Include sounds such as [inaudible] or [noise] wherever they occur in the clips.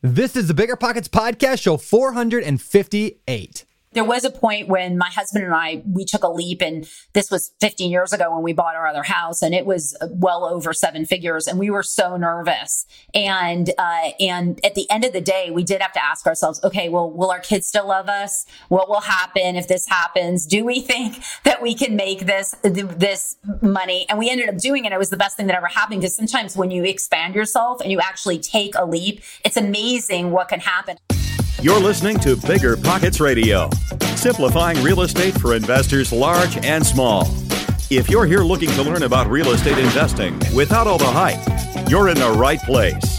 This is the Bigger Pockets Podcast, show 458 there was a point when my husband and I we took a leap and this was 15 years ago when we bought our other house and it was well over seven figures and we were so nervous. And uh, and at the end of the day we did have to ask ourselves okay well will our kids still love us? What will happen if this happens? Do we think [laughs] that we can make this this money? And we ended up doing it. It was the best thing that ever happened because sometimes when you expand yourself and you actually take a leap it's amazing what can happen you're listening to Bigger Pockets Radio, simplifying real estate for investors large and small. If you're here looking to learn about real estate investing without all the hype, you're in the right place.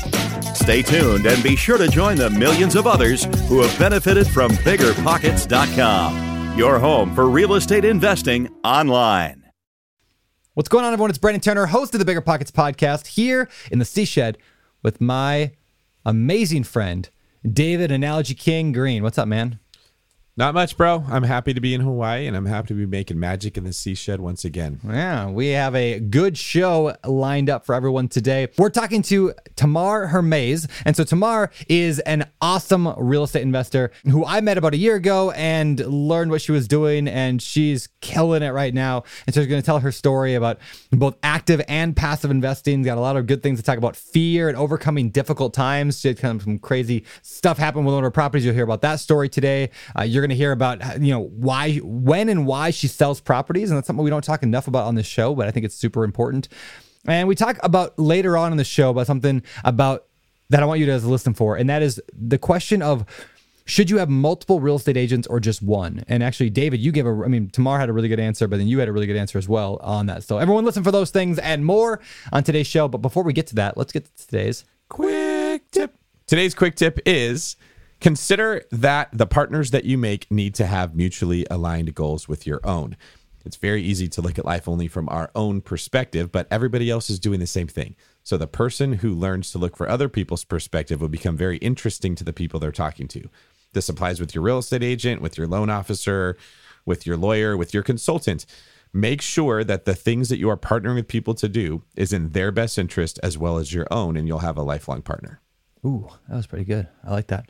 Stay tuned and be sure to join the millions of others who have benefited from biggerpockets.com, your home for real estate investing online. What's going on, everyone? It's Brandon Turner, host of the Bigger Pockets podcast, here in the Sea Shed with my amazing friend, David Analogy King Greene. What's up, man? Not much, bro. I'm happy to be in Hawaii and I'm happy to be making magic in the sea shed once again. Yeah, we have a good show lined up for everyone today. We're talking to Tamar Hermes. And so Tamar is an awesome real estate investor who I met about a year ago and learned what she was doing. And she's killing it right now. And so she's going to tell her story about both active and passive investing. Got a lot of good things to talk about fear and overcoming difficult times. She had kind of some crazy stuff happen with one of her properties. You'll hear about that story today. Uh, you're going going to hear about you know why, when, and why she sells properties, and that's something we don't talk enough about on this show, but I think it's super important. And we talk about later on in the show about something about that I want you to listen for, and that is the question of should you have multiple real estate agents or just one? And actually, David, you gave a, I mean, Tamar had a really good answer, but then you had a really good answer as well on that. So everyone listen for those things and more on today's show. But before we get to that, let's get to today's quick tip. Today's quick tip is Consider that the partners that you make need to have mutually aligned goals with your own. It's very easy to look at life only from our own perspective, but everybody else is doing the same thing. So the person who learns to look for other people's perspective will become very interesting to the people they're talking to. This applies with your real estate agent, with your loan officer, with your lawyer, with your consultant. Make sure that the things that you are partnering with people to do is in their best interest as well as your own, and you'll have a lifelong partner. Ooh, that was pretty good. I like that.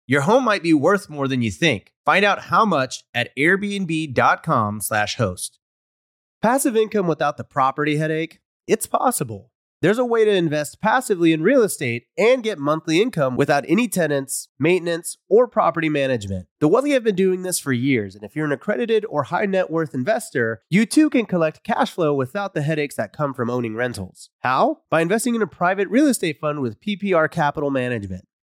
Your home might be worth more than you think. Find out how much at airbnb.com/host. Passive income without the property headache? It's possible. There's a way to invest passively in real estate and get monthly income without any tenants, maintenance, or property management. The Wealthy have been doing this for years, and if you're an accredited or high net worth investor, you too can collect cash flow without the headaches that come from owning rentals. How? By investing in a private real estate fund with PPR Capital Management.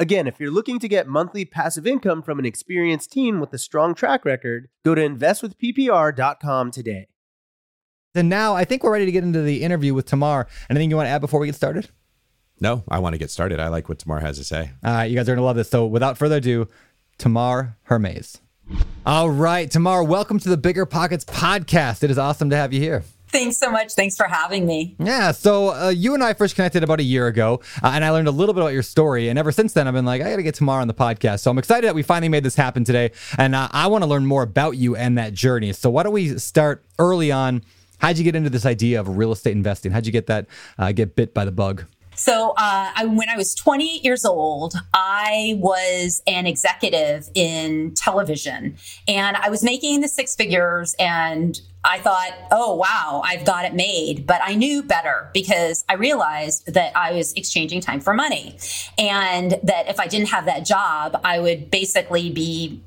Again, if you're looking to get monthly passive income from an experienced team with a strong track record, go to investwithppr.com today. And now I think we're ready to get into the interview with Tamar. Anything you want to add before we get started? No, I want to get started. I like what Tamar has to say. All right, you guys are gonna love this. So without further ado, Tamar Hermes. All right, Tamar, welcome to the Bigger Pockets podcast. It is awesome to have you here. Thanks so much. Thanks for having me. Yeah, so uh, you and I first connected about a year ago, uh, and I learned a little bit about your story. And ever since then, I've been like, I got to get Tamar on the podcast. So I'm excited that we finally made this happen today. And uh, I want to learn more about you and that journey. So why don't we start early on? How'd you get into this idea of real estate investing? How'd you get that, uh, get bit by the bug? So, uh, I, when I was 28 years old, I was an executive in television and I was making the six figures and I thought, oh, wow, I've got it made. But I knew better because I realized that I was exchanging time for money and that if I didn't have that job, I would basically be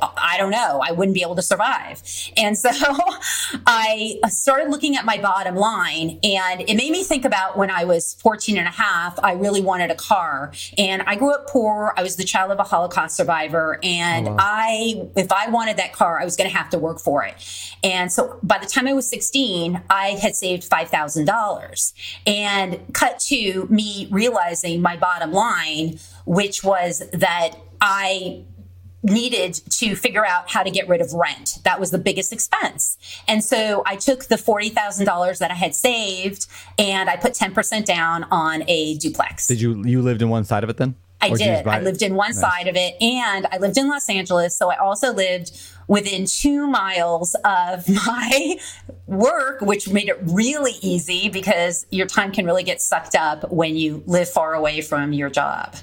I don't know, I wouldn't be able to survive. And so [laughs] I started looking at my bottom line and it made me think about when I was 14 and a half, I really wanted a car. And I grew up poor. I was the child of a Holocaust survivor. And oh, wow. I, if I wanted that car, I was going to have to work for it. And so by the time I was 16, I had saved $5,000 and cut to me realizing my bottom line, which was that I needed to figure out how to get rid of rent. That was the biggest expense. And so I took the $40,000 that I had saved and I put 10% down on a duplex. Did you you lived in one side of it then? I or did. I lived in one nice. side of it and I lived in Los Angeles, so I also lived within 2 miles of [laughs] my work, which made it really easy because your time can really get sucked up when you live far away from your job,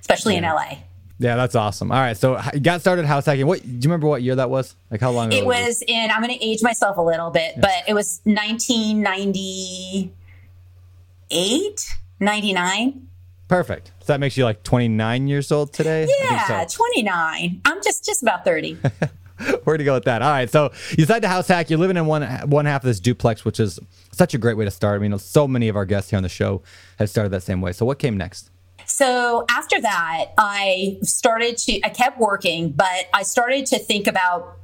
especially yeah. in LA. Yeah, that's awesome. All right, so you got started house hacking. What do you remember? What year that was? Like how long? Ago? It was in. I'm going to age myself a little bit, but it was 1998, 99. Perfect. So that makes you like 29 years old today. Yeah, so. 29. I'm just just about 30. [laughs] Where to go with that? All right, so you decide to house hack. You're living in one one half of this duplex, which is such a great way to start. I mean, so many of our guests here on the show have started that same way. So what came next? So after that, I started to, I kept working, but I started to think about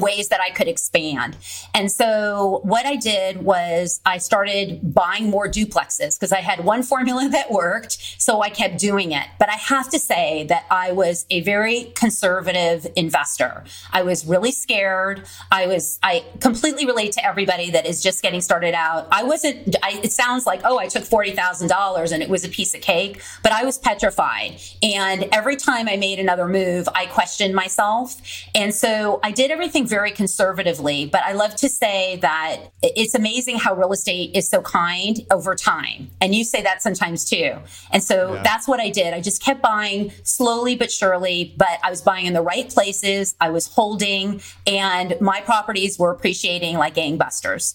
ways that I could expand. And so what I did was I started buying more duplexes because I had one formula [laughs] that worked. So I kept doing it. But I have to say that I was a very conservative investor. I was really scared. I was, I completely relate to everybody that is just getting started out. I wasn't, I, it sounds like, oh, I took $40,000 and it was a piece of cake, but I was petrified. And every time I made another move, I questioned myself. And so I did everything very conservatively, but I love to say that it's amazing how real estate is so kind over time. And you say that sometimes too. And so yeah. that's what I did. I just kept buying slowly but surely, but I was buying in the right places. I was holding, and my properties were appreciating like gangbusters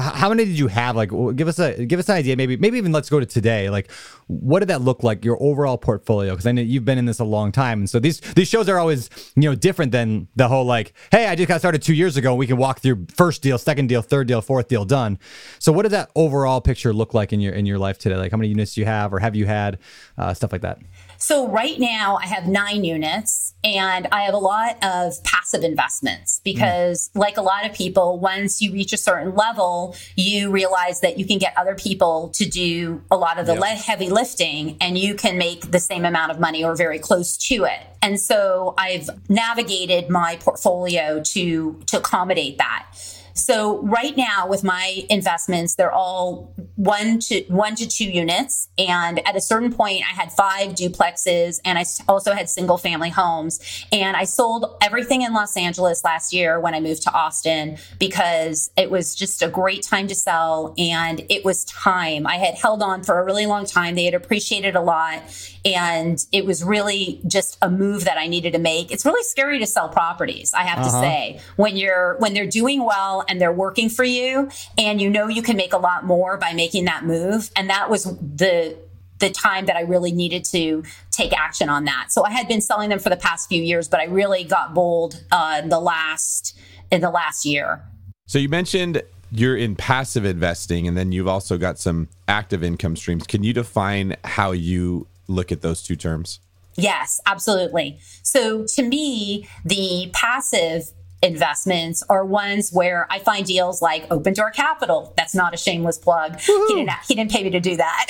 how many did you have? Like, give us a give us an idea. Maybe maybe even let's go to today. Like, what did that look like? Your overall portfolio? Because I know you've been in this a long time, and so these these shows are always you know different than the whole like, hey, I just got started two years ago. and We can walk through first deal, second deal, third deal, fourth deal, done. So, what did that overall picture look like in your in your life today? Like, how many units do you have, or have you had, uh, stuff like that? So right now I have nine units and I have a lot of passive investments because mm. like a lot of people, once you reach a certain level, you realize that you can get other people to do a lot of the yep. heavy lifting and you can make the same amount of money or very close to it. And so I've navigated my portfolio to, to accommodate that. So right now with my investments, they're all one to one to two units. And at a certain point, I had five duplexes and I also had single family homes. And I sold everything in Los Angeles last year when I moved to Austin because it was just a great time to sell and it was time. I had held on for a really long time. They had appreciated a lot and it was really just a move that I needed to make. It's really scary to sell properties, I have uh-huh. to say. When you're when they're doing well and they're working for you and you know you can make a lot more by making that move and that was the the time that I really needed to take action on that. So I had been selling them for the past few years, but I really got bold uh, in the last in the last year. So you mentioned you're in passive investing and then you've also got some active income streams. Can you define how you look at those two terms? Yes, absolutely. So to me, the passive investments are ones where I find deals like Open Door Capital. That's not a shameless plug. He didn't, he didn't pay me to do that.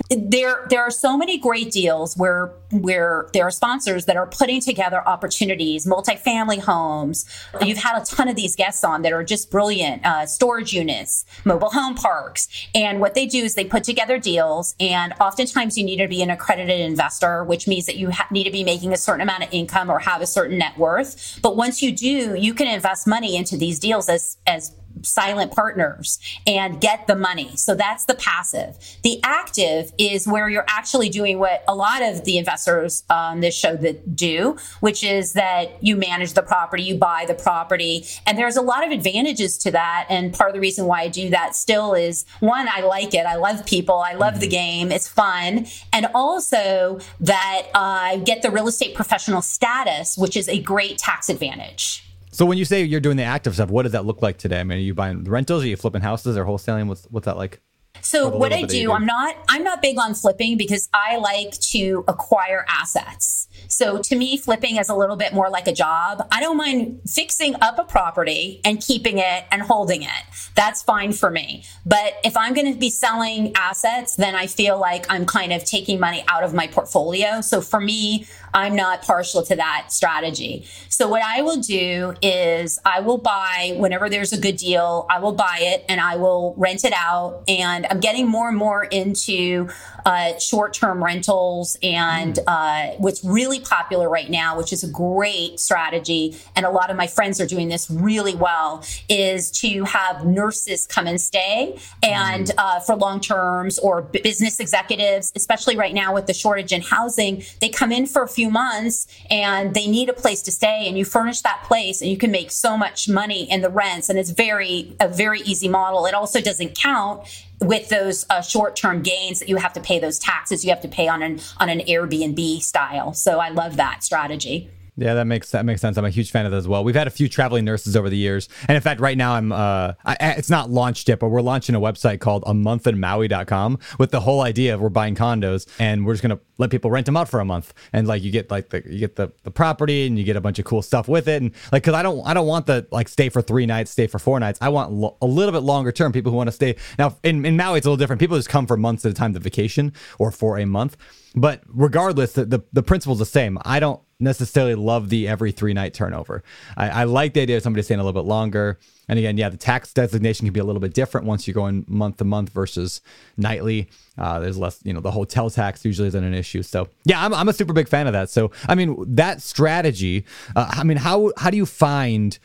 [laughs] there, there are so many great deals where, where there are sponsors that are putting together opportunities, multifamily homes. You've had a ton of these guests on that are just brilliant, uh, storage units, mobile home parks. And what they do is they put together deals and oftentimes you need to be an accredited investor, which means that you ha- need to be making a certain amount of income or have a certain net worth. But once you do, you can invest money into these deals as, as silent partners and get the money. So that's the passive. The active is where you're actually doing what a lot of the investors on this show that do, which is that you manage the property, you buy the property, and there's a lot of advantages to that. And part of the reason why I do that still is one, I like it. I love people. I love the mm-hmm. game. It's fun. And also that I get the real estate professional status, which is a great tax advantage. So when you say you're doing the active stuff, what does that look like today? I mean, are you buying rentals? Are you flipping houses or wholesaling? What's what's that like? So what I do, I'm not I'm not big on flipping because I like to acquire assets. So to me, flipping is a little bit more like a job. I don't mind fixing up a property and keeping it and holding it. That's fine for me. But if I'm going to be selling assets, then I feel like I'm kind of taking money out of my portfolio. So for me, I'm not partial to that strategy. So what I will do is I will buy whenever there's a good deal, I will buy it and I will rent it out. And I'm getting more and more into uh, short-term rentals and uh, what's really popular right now, which is a great strategy, and a lot of my friends are doing this really well, is to have nurses come and stay and uh, for long terms or business executives, especially right now with the shortage in housing, they come in for a few months and they need a place to stay, and you furnish that place, and you can make so much money in the rents, and it's very a very easy model. It also doesn't count with those uh, short-term gains that you have to pay those taxes you have to pay on an on an Airbnb style. So I love that strategy. Yeah, that makes that makes sense. I'm a huge fan of that as well. We've had a few traveling nurses over the years, and in fact, right now I'm uh, I, it's not launched yet, but we're launching a website called a month in Maui.com with the whole idea of we're buying condos and we're just gonna let people rent them out for a month, and like you get like the you get the the property and you get a bunch of cool stuff with it, and like because I don't I don't want the like stay for three nights, stay for four nights. I want lo- a little bit longer term. People who want to stay now in in Maui, it's a little different. People just come for months at a time to vacation or for a month. But regardless, the, the, the principle's the same. I don't necessarily love the every three night turnover. I, I like the idea of somebody staying a little bit longer. And again, yeah, the tax designation can be a little bit different once you're going month to month versus nightly. Uh, there's less, you know, the hotel tax usually isn't an issue. So yeah, I'm, I'm a super big fan of that. So I mean, that strategy. Uh, I mean, how how do you find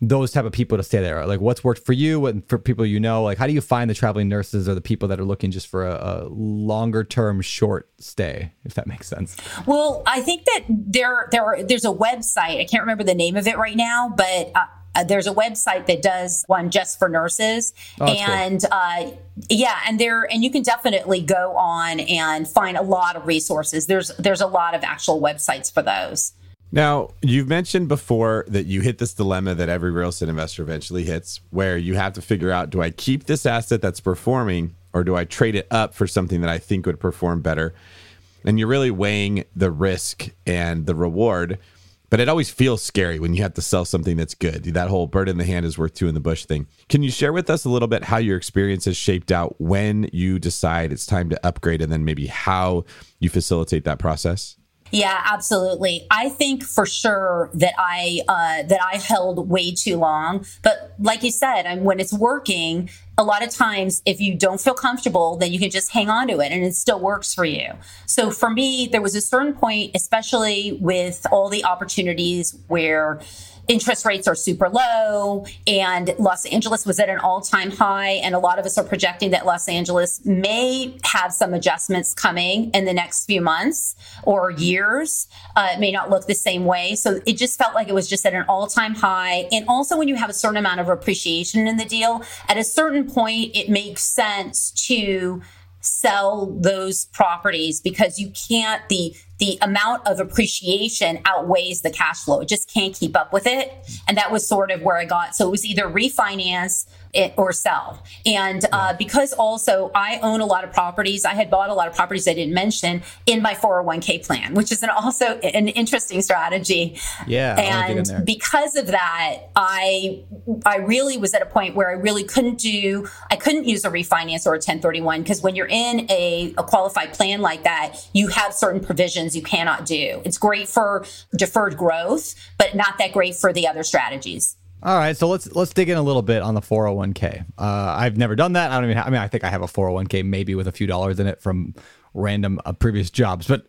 those type of people to stay there? Like, what's worked for you and for people you know? Like, how do you find the traveling nurses or the people that are looking just for a, a longer term, short stay? If that makes sense. Well, I think that there there are, there's a website. I can't remember the name of it right now, but. Uh, uh, there's a website that does one just for nurses Oh, that's cool. and uh, yeah and there and you can definitely go on and find a lot of resources there's there's a lot of actual websites for those Now, you've mentioned before that you hit this dilemma that every real estate investor eventually hits, where you have to figure out do I keep this asset that's performing or do I trade it up for something that I think would perform better? And you're really weighing the risk and the reward. But it always feels scary when you have to sell something that's good. That whole bird in the hand is worth two in the bush thing. Can you share with us a little bit how your experience has shaped out when you decide it's time to upgrade and then maybe how you facilitate that process? Yeah, absolutely. I think for sure that I uh, that I held way too long. But like you said, I mean, when it's working, a lot of times if you don't feel comfortable, then you can just hang on to it, and it still works for you. So for me, there was a certain point, especially with all the opportunities where interest rates are super low and Los Angeles was at an all-time high and a lot of us are projecting that Los Angeles may have some adjustments coming in the next few months or years. Uh, it may not look the same way. So it just felt like it was just at an all-time high. And also when you have a certain amount of appreciation in the deal at a certain point it makes sense to sell those properties because you can't the the amount of appreciation outweighs the cash flow. It just can't keep up with it. And that was sort of where i got. So it was either refinance it, or sell. And uh, because also I own a lot of properties, I had bought a lot of properties I didn't mention in my 401k plan, which is an also an interesting strategy. Yeah, and because of that, I I really was at a point where I really couldn't do I couldn't use a refinance or a 1031 because when you're in a, a qualified plan like that, you have certain provisions you cannot do. It's great for deferred growth, but not that great for the other strategies. All right, so let's let's dig in a little bit on the 401k. Uh, I've never done that. I don't even. Have, I mean, I think I have a 401k maybe with a few dollars in it from random uh, previous jobs, but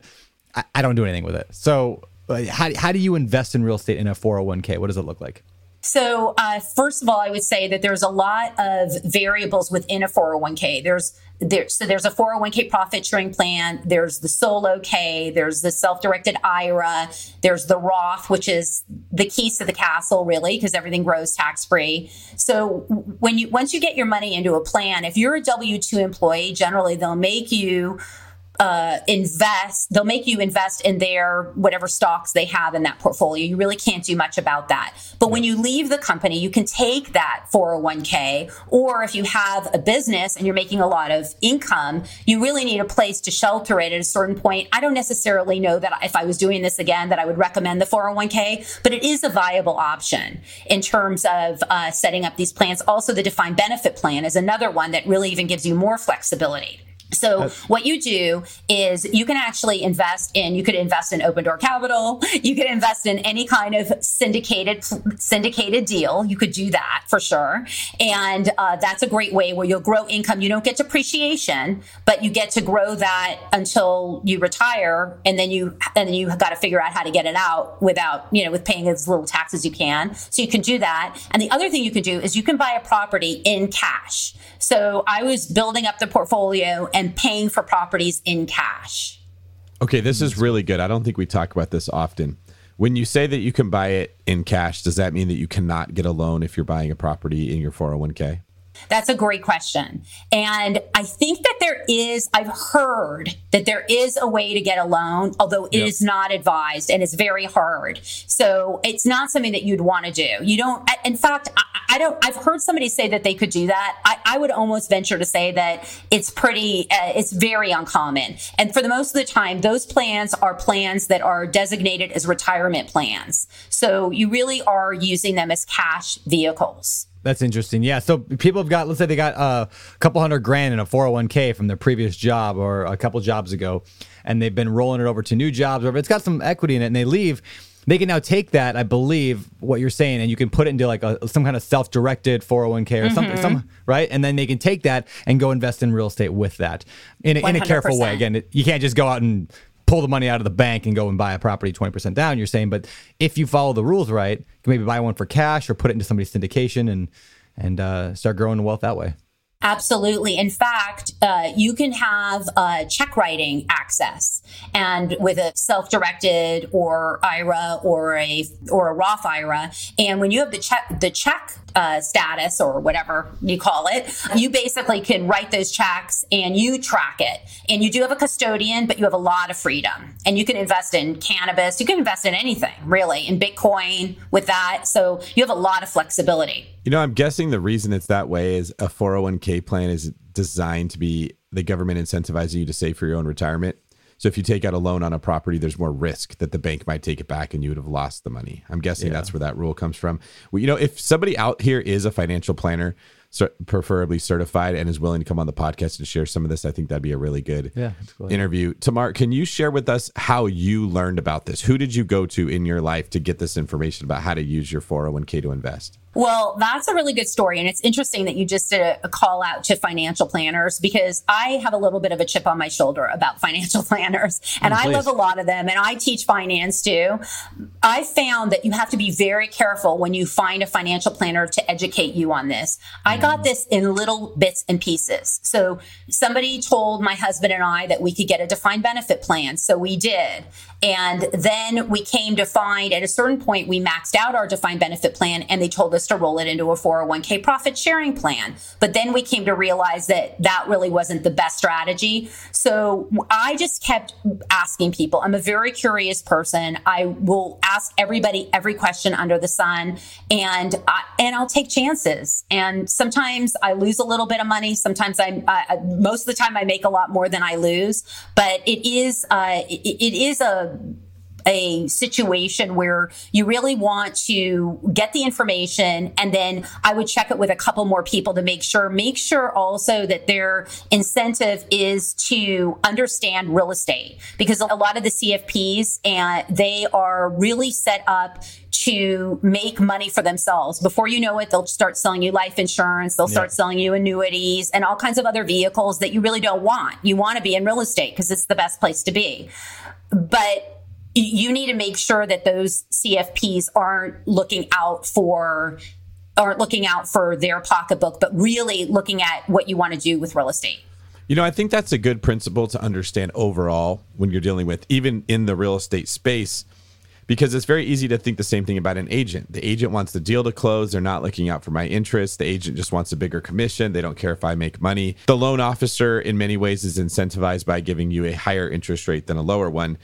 I, I, don't do anything with it. So, uh, how how do you invest in real estate in a 401k? What does it look like? So, uh, first of all, I would say that there's a lot of variables within a 401k. There's there, so there's a 401k profit sharing plan. There's the solo K. There's the self-directed IRA. There's the Roth, which is the keys to the castle, really, because everything grows tax-free. So when you once you get your money into a plan, if you're a W two employee, generally they'll make you uh, invest, they'll make you invest in their whatever stocks they have in that portfolio. You really can't do much about that. But when you leave the company, you can take that 401k, or if you have a business and you're making a lot of income, you really need a place to shelter it at a certain point. I don't necessarily know that if I was doing this again, that I would recommend the 401k, but it is a viable option in terms of uh, setting up these plans. Also, the defined benefit plan is another one that really even gives you more flexibility. So what you do is you can actually invest in you could invest in open door capital, you could invest in any kind of syndicated syndicated deal. You could do that for sure. And uh, that's a great way where you'll grow income. You don't get depreciation, but you get to grow that until you retire and then you and then you got to figure out how to get it out without, you know, with paying as little tax as you can. So you can do that. And the other thing you can do is you can buy a property in cash. So I was building up the portfolio and paying for properties in cash. Okay, this is really good. I don't think we talk about this often. When you say that you can buy it in cash, does that mean that you cannot get a loan if you're buying a property in your 401k? That's a great question. And I think that there is, I've heard that there is a way to get a loan, although it yep. is not advised and it's very hard. So it's not something that you'd want to do. You don't, in fact, I, I don't, I've heard somebody say that they could do that. I, I would almost venture to say that it's pretty, uh, it's very uncommon. And for the most of the time, those plans are plans that are designated as retirement plans. So you really are using them as cash vehicles. That's interesting. Yeah. So people have got, let's say they got a couple hundred grand in a 401k from their previous job or a couple jobs ago, and they've been rolling it over to new jobs, or it's got some equity in it, and they leave. They can now take that, I believe, what you're saying, and you can put it into like a, some kind of self-directed 401k or mm-hmm. something, some right, and then they can take that and go invest in real estate with that in a, in a careful way. Again, you can't just go out and pull the money out of the bank and go and buy a property 20% down, you're saying. But if you follow the rules right, you can maybe buy one for cash or put it into somebody's syndication and and uh, start growing wealth that way. Absolutely. In fact, uh, you can have uh, check writing access, and with a self-directed or IRA or a or a Roth IRA, and when you have the check the check uh, status or whatever you call it, you basically can write those checks and you track it. And you do have a custodian, but you have a lot of freedom. And you can invest in cannabis. You can invest in anything really, in Bitcoin with that. So you have a lot of flexibility. You know, I'm guessing the reason it's that way is a 401k plan is designed to be the government incentivizing you to save for your own retirement. So if you take out a loan on a property, there's more risk that the bank might take it back and you would have lost the money. I'm guessing yeah. that's where that rule comes from. Well, you know, if somebody out here is a financial planner, preferably certified and is willing to come on the podcast and share some of this, I think that'd be a really good yeah, interview. Tamar, can you share with us how you learned about this? Who did you go to in your life to get this information about how to use your 401k to invest? Well, that's a really good story. And it's interesting that you just did a, a, call out to financial planners because I have a little bit of a chip on my shoulder about [laughs] financial planners. And oh, I love a lot of them and I teach finance too. I found that you have to be very careful when you find a financial planner to educate you on this. I got mm. this in little bits and pieces. So somebody told my husband and I that we could get a defined benefit plan. So we did. And then we came to find at a certain point, we maxed out our defined benefit plan and they told us to roll it into a 401k profit sharing plan. But then we came to realize that that really wasn't the best strategy. So I just kept asking people. I'm a very curious person. I will ask everybody every question under the sun and I, and I'll take chances. And sometimes I lose a little bit of money. Sometimes I, I most of the time I make a lot more than I lose, but it is uh, it, it is a a situation where you really want to get the information and then I would check it with a couple more people to make sure. Make sure also that their incentive is to understand real estate because a lot of the CFPs and they are really set up to make money for themselves. Before you know it, they'll start selling you life insurance, they'll start selling you annuities and all kinds of other vehicles that you really don't want. You want to be in real estate because it's the best place to be. But you need to make sure that those CFPs aren't looking out for aren't looking out for their pocketbook, but really looking at what you want to do with real estate. You know, I think that's a good principle to understand overall when you're dealing with, even in the real estate space, because it's very easy to think the same thing about an agent. The agent wants the deal to close. They're not looking out for my interests. The agent just wants a bigger commission. They don't care if I make money. The loan officer, in many ways, is incentivized by giving you a higher interest rate than a lower one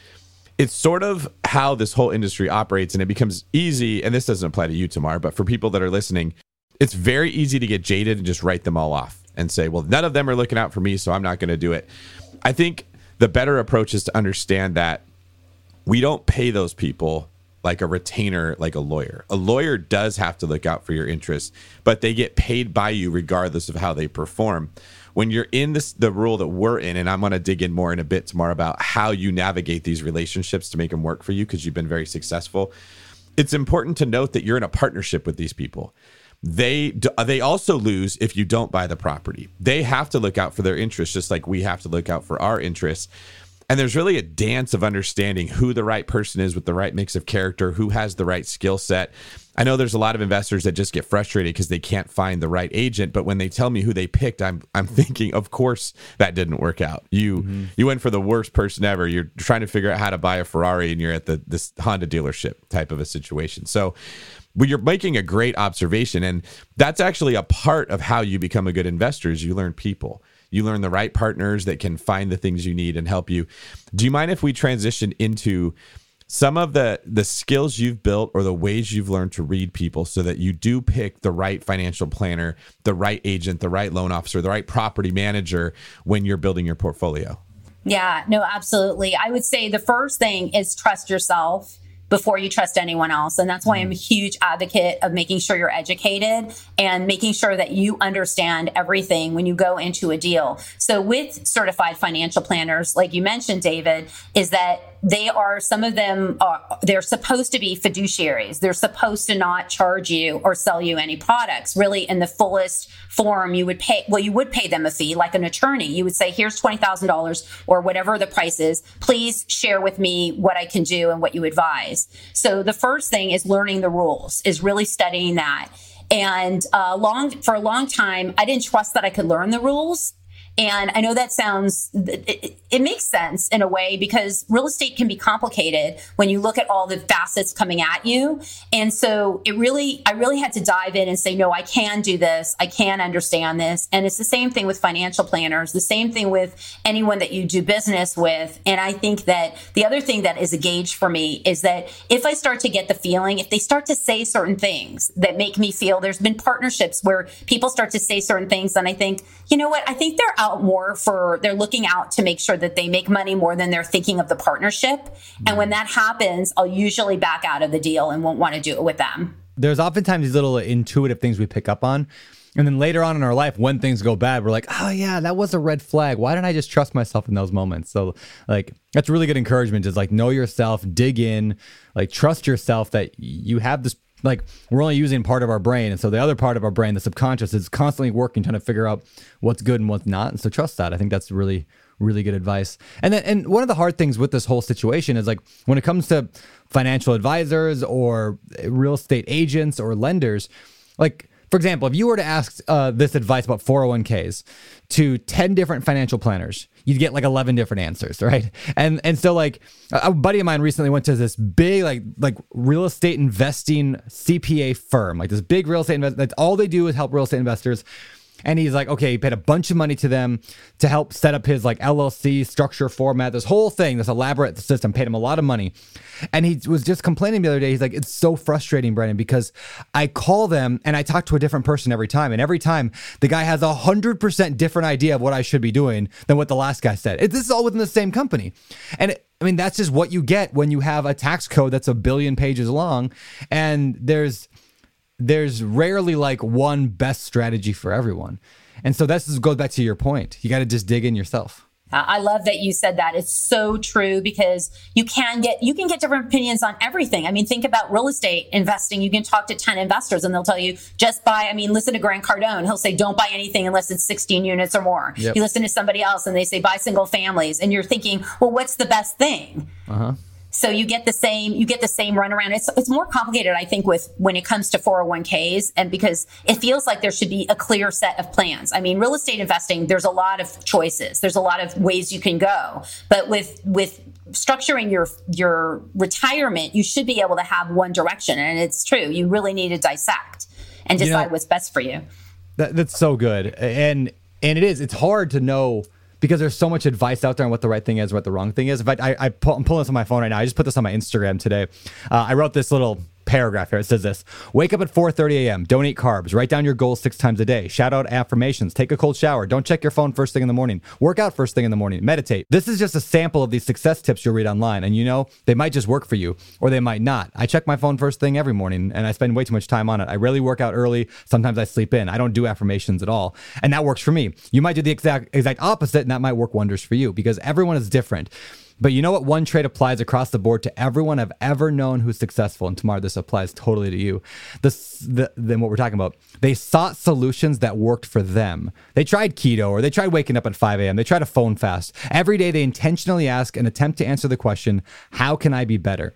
it's sort of how this whole industry operates and it becomes easy and this doesn't apply to you Tamar but for people that are listening it's very easy to get jaded and just write them all off and say well none of them are looking out for me so i'm not going to do it i think the better approach is to understand that we don't pay those people like a retainer like a lawyer. A lawyer does have to look out for your interests but they get paid by you regardless of how they perform. When you're in this the role that we're in and i'm going to dig in more in a bit Tamar about how you navigate these relationships to make them work for you because you've been very successful it's important to note that you're in a partnership with these people. They uh, they also lose if you don't buy the property. They have to look out for their interests just like we have to look out for our interests and there's really a dance of understanding who the right person is with the right mix of character, who has the right skill set. I know there's a lot of investors that just get frustrated because they can't find the right agent, but when they tell me who they picked, I'm I'm [laughs] thinking, of course that didn't work out. You mm-hmm. you went for the worst person ever. You're trying to figure out how to buy a Ferrari and you're at the this Honda dealership type of a situation. So but you're making a great observation and that's actually a part of how you become a good investor is you learn people you learn the right partners that can find the things you need and help you. Do you mind if we transition into some of the the skills you've built or the ways you've learned to read people so that you do pick the right financial planner, the right agent, the right loan officer, the right property manager when you're building your portfolio? Yeah, no, absolutely. I would say the first thing is trust yourself before you trust anyone else. And that's why I'm a huge advocate of making sure you're educated and making sure that you understand everything when you go into a deal. So with certified financial planners, like you mentioned, David, is that they are some of them are they're supposed to be fiduciaries. They're supposed to not charge you or sell you any products really in the fullest form. You would pay well you would pay them a fee like an attorney. You would say here's $20000 or whatever the price is. Please share with me what i can do and what you advise. So the first thing is learning the rules is really studying that. And uh, long for a long time i didn't trust that i could learn the rules and I know that sounds, it, it, makes sense in a way because real estate can be complicated when you look at all the facets coming at you. And so it really, I really had to dive in and say, no, I can do this. I can understand this. And it's the same thing with financial planners, the same thing with anyone that you do business with. And I think that the other thing that is a gauge for me is that if I start to get the feeling, if they start to say certain things that make me feel there's been partnerships where people start to say certain things, and I think, you know what, I think they're out more for they're looking out to make sure that they make money more than they're thinking of the partnership. And when that happens, I'll usually back out of the deal and won't want to do it with them. There's oftentimes these little intuitive things we pick up on. And then later on in our life, when things go bad, we're like, oh, yeah, that was a red flag. Why didn't I just trust myself in those moments? So, like, that's really good encouragement is like, know yourself, dig in, like, trust yourself that you have this like we're only using part of our brain and so the other part of our brain the subconscious is constantly working trying to figure out what's good and what's not and so trust that. I think that's really really good advice. And then and one of the hard things with this whole situation is like when it comes to financial advisors or real estate agents or lenders like for example, if you were to ask uh, this advice about 401ks to 10 different financial planners, you'd get like 11 different answers, [laughs] right? And and so like a buddy of mine recently went to this big like like real estate investing CPA firm, like this big real estate invest. All they do is help real estate investors and he's like, okay, he paid a bunch of money to them to help set up his like LLC structure format, this whole thing, this elaborate system, paid him a lot of money. And he was just complaining the other day. He's like, it's so frustrating, Brandon, because I call them and I talk to a different person every time. And every time the guy has a hundred percent different idea of what I should be doing than what the last guy said. It, this is all within the same company. And it, I mean, that's just what you get when you have a tax code that's a billion pages long and there's there's rarely like one best strategy for everyone. And so this goes back to your point. You got to just dig in yourself. I love that you said that. It's so true because you can get you can get different opinions on everything. I mean, think about real estate investing. You can talk to 10 investors and they'll tell you just buy, I mean, listen to Grant Cardone. He'll say don't buy anything unless it's 16 units or more. Yep. You listen to somebody else and they say buy single families and you're thinking, "Well, what's the best thing?" Uh-huh. So you get the same, you get the same runaround. It's, it's more complicated, I think, with when it comes to 401ks and because it feels like there should be a clear set of plans. I mean, real estate investing, there's a lot of choices. There's a lot of ways you can go. But with, with structuring your, your retirement, you should be able to have one direction. And it's true. You really need to dissect and decide you know, what's best for you. That, that's so good. And, and it is, it's hard to know because there's so much advice out there on what the right thing is, what the wrong thing is. Fact, I, I I'm pulling this on my phone right now. I just put this on my Instagram today. Uh, I wrote this little paragraph here. It says this Wake up at 4:30 a.m. Don't eat carbs. Write down your goals six times a day. Shout out affirmations. Take a cold shower. Don't check your phone first thing in the morning. Work out first thing in the morning. Meditate. This is just a sample of these success tips you'll read online. And you know, they might just work for you or they might not. I check my phone first thing every morning and I spend way too much time on it. I rarely work out early. Sometimes I sleep in. I don't do affirmations at all. And that works for me. You might do the exact exact opposite and that might work wonders for you because everyone is different. But you know what? One trait applies across the board to everyone I've ever known who's successful. And Tamar, this applies totally to you. This, the, then what we're talking about, they sought solutions that worked for them. They tried keto or they tried waking up at 5 a.m. They tried a phone fast. Every day, they intentionally ask and attempt to answer the question, How can I be better?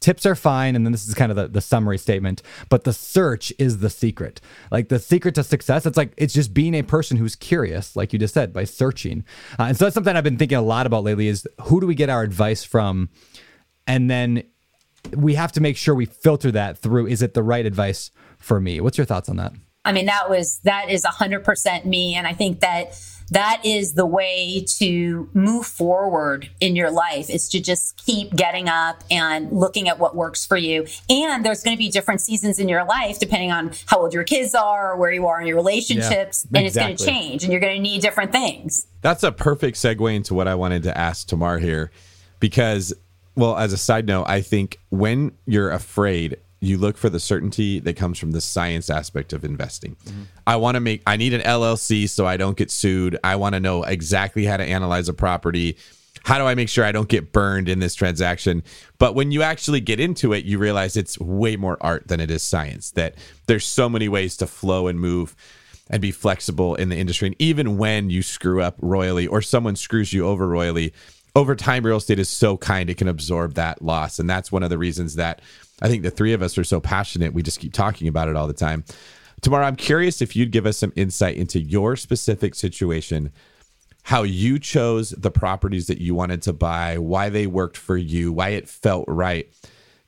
Tips are fine and then this is kind of the, the summary statement but the search is the secret. Like the secret to success it's like it's just being a person who's curious like you just said by searching. Uh, and so that's something i've been thinking a lot about lately is who do we get our advice from? And then we have to make sure we filter that through is it the right advice for me? What's your thoughts on that? I mean that was that is 100% me and i think that that is the way to move forward in your life is to just keep getting up and looking at what works for you. And there's going to be different seasons in your life depending on how old your kids are, or where you are in your relationships, yeah, and exactly. it's going to change and you're going to need different things. That's a perfect segue into what I wanted to ask Tamar here because well, as a side note, I think when you're afraid you look for the certainty that comes from the science aspect of investing. Mm-hmm. I want to make I need an LLC so I don't get sued. I want to know exactly how to analyze a property. How do I make sure I don't get burned in this transaction? But when you actually get into it, you realize it's way more art than it is science. That there's so many ways to flow and move and be flexible in the industry. And even when you screw up royally or someone screws you over royally, over time real estate is so kind it can absorb that loss. And that's one of the reasons that I think the three of us are so passionate. We just keep talking about it all the time. Tamar, I'm curious if you'd give us some insight into your specific situation, how you chose the properties that you wanted to buy, why they worked for you, why it felt right,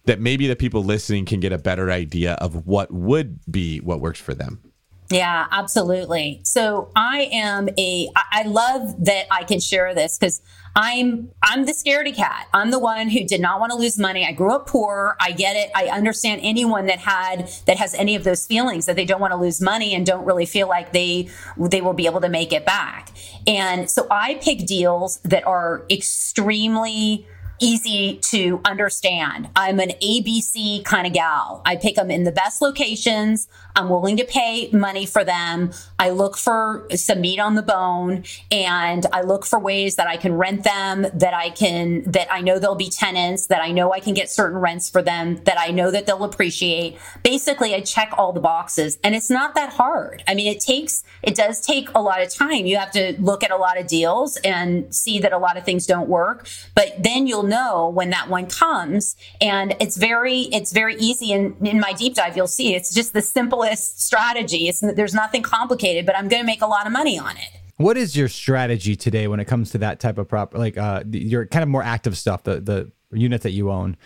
that maybe the people listening can get a better idea of what would be what works for them. Yeah, absolutely. So I am a, I love that I can share this because I'm I'm the scaredy cat. I'm the one who did not want to lose money. I grew up poor. I get it. I understand anyone that had that has any of those feelings that they don't want to lose money and don't really feel like they they will be able to make it back. And so I pick deals that are extremely easy to understand. I'm an ABC kind of gal. I pick them in the best locations. I'm willing to pay money for them. I look for some meat on the bone and I look for ways that I can rent them, that I can, that I know they'll be tenants, that I know I can get certain rents for them, that I know that they'll appreciate. Basically, I check all the boxes and it's not that hard. I mean, it takes, it does take a lot of time. You have to look at a lot of deals and see that a lot of things don't work, but then you'll know when that one comes. And it's very, it's very easy. And in my deep dive, you'll see it's just the simplest strategy. It's, there's nothing complicated, but I'm going to make a lot of money on it. What is your strategy today when it comes to that type of prop, like uh, your kind of more active stuff, the the units that you own?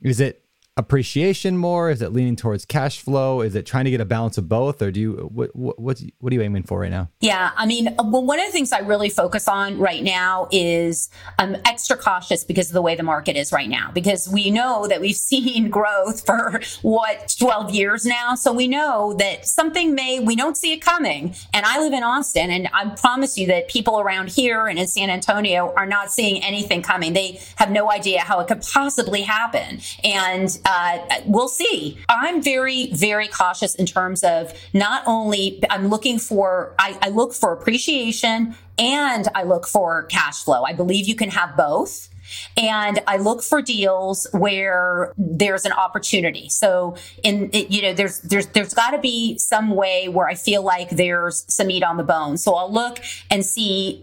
Is it appreciation more? Is it leaning towards cash flow? Is it trying to get a balance of both, or do you what what what, are you aiming for right now? Yeah, I mean, well, one of the things I really focus on right now is I'm extra cautious because of the way the market is right now. Because we know that we've [laughs] seen growth for what 12 years now, so we know that something may we don't see it coming. And I live in Austin, and I promise you that people around here and in San Antonio are not seeing anything coming. They have no idea how it could possibly happen, and uh, we'll see. I'm very, very cautious in terms of not only I'm looking for, I, I look for appreciation and I look for cash flow. I believe you can have both and I look for deals where there's an opportunity. So in you know there's there's there's got to be some way where I feel like there's some meat on the bone. So I'll look and see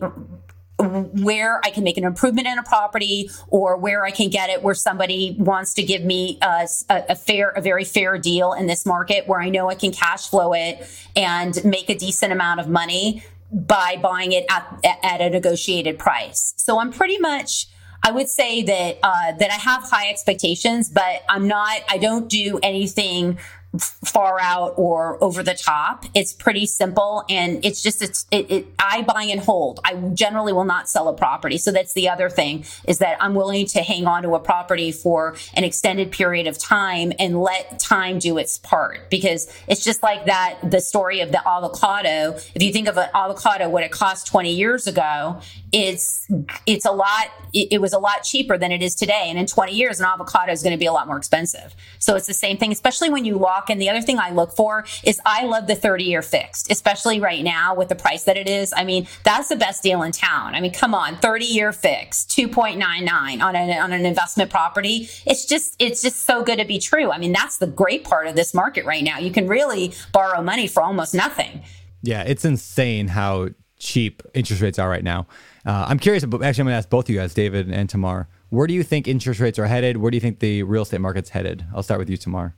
where I can make an improvement in a property or where I can get it where somebody wants to give me a, a, fair, a very fair deal in this market where I know I can cash flow it and make a decent amount of money by buying it at, at a negotiated price. So I'm pretty much, I would say that uh, that I have high expectations, but I'm not. I don't do anything far out or over the top. It's pretty simple and it's just it's it, it, I buy and hold. I generally will not sell a property. So that's the other thing is that I'm willing to hang on to a property for an extended period of time and let time do its part because it's just like that the story of the avocado. If you think of an avocado what it cost 20 years ago, it's it's a lot it, it was a lot cheaper than it is today and in 20 years an avocado is going to be a lot more expensive. So it's the same thing especially when you lock and the other thing I look for is I love the 30 year fixed, especially right now with the price that it is. I mean, that's the best deal in town. I mean, come on, 30 year fixed, 2.99 on an, on an investment property. It's just, it's just so good to be true. I mean, that's the great part of this market right now. You can really borrow money for almost nothing. Yeah, it's insane how cheap interest rates are right now. Uh, I'm curious, actually, I'm going to ask both of you guys, David and Tamar. Where do you think interest rates are headed? Where do you think the real estate market's headed? I'll start with you, Tamar.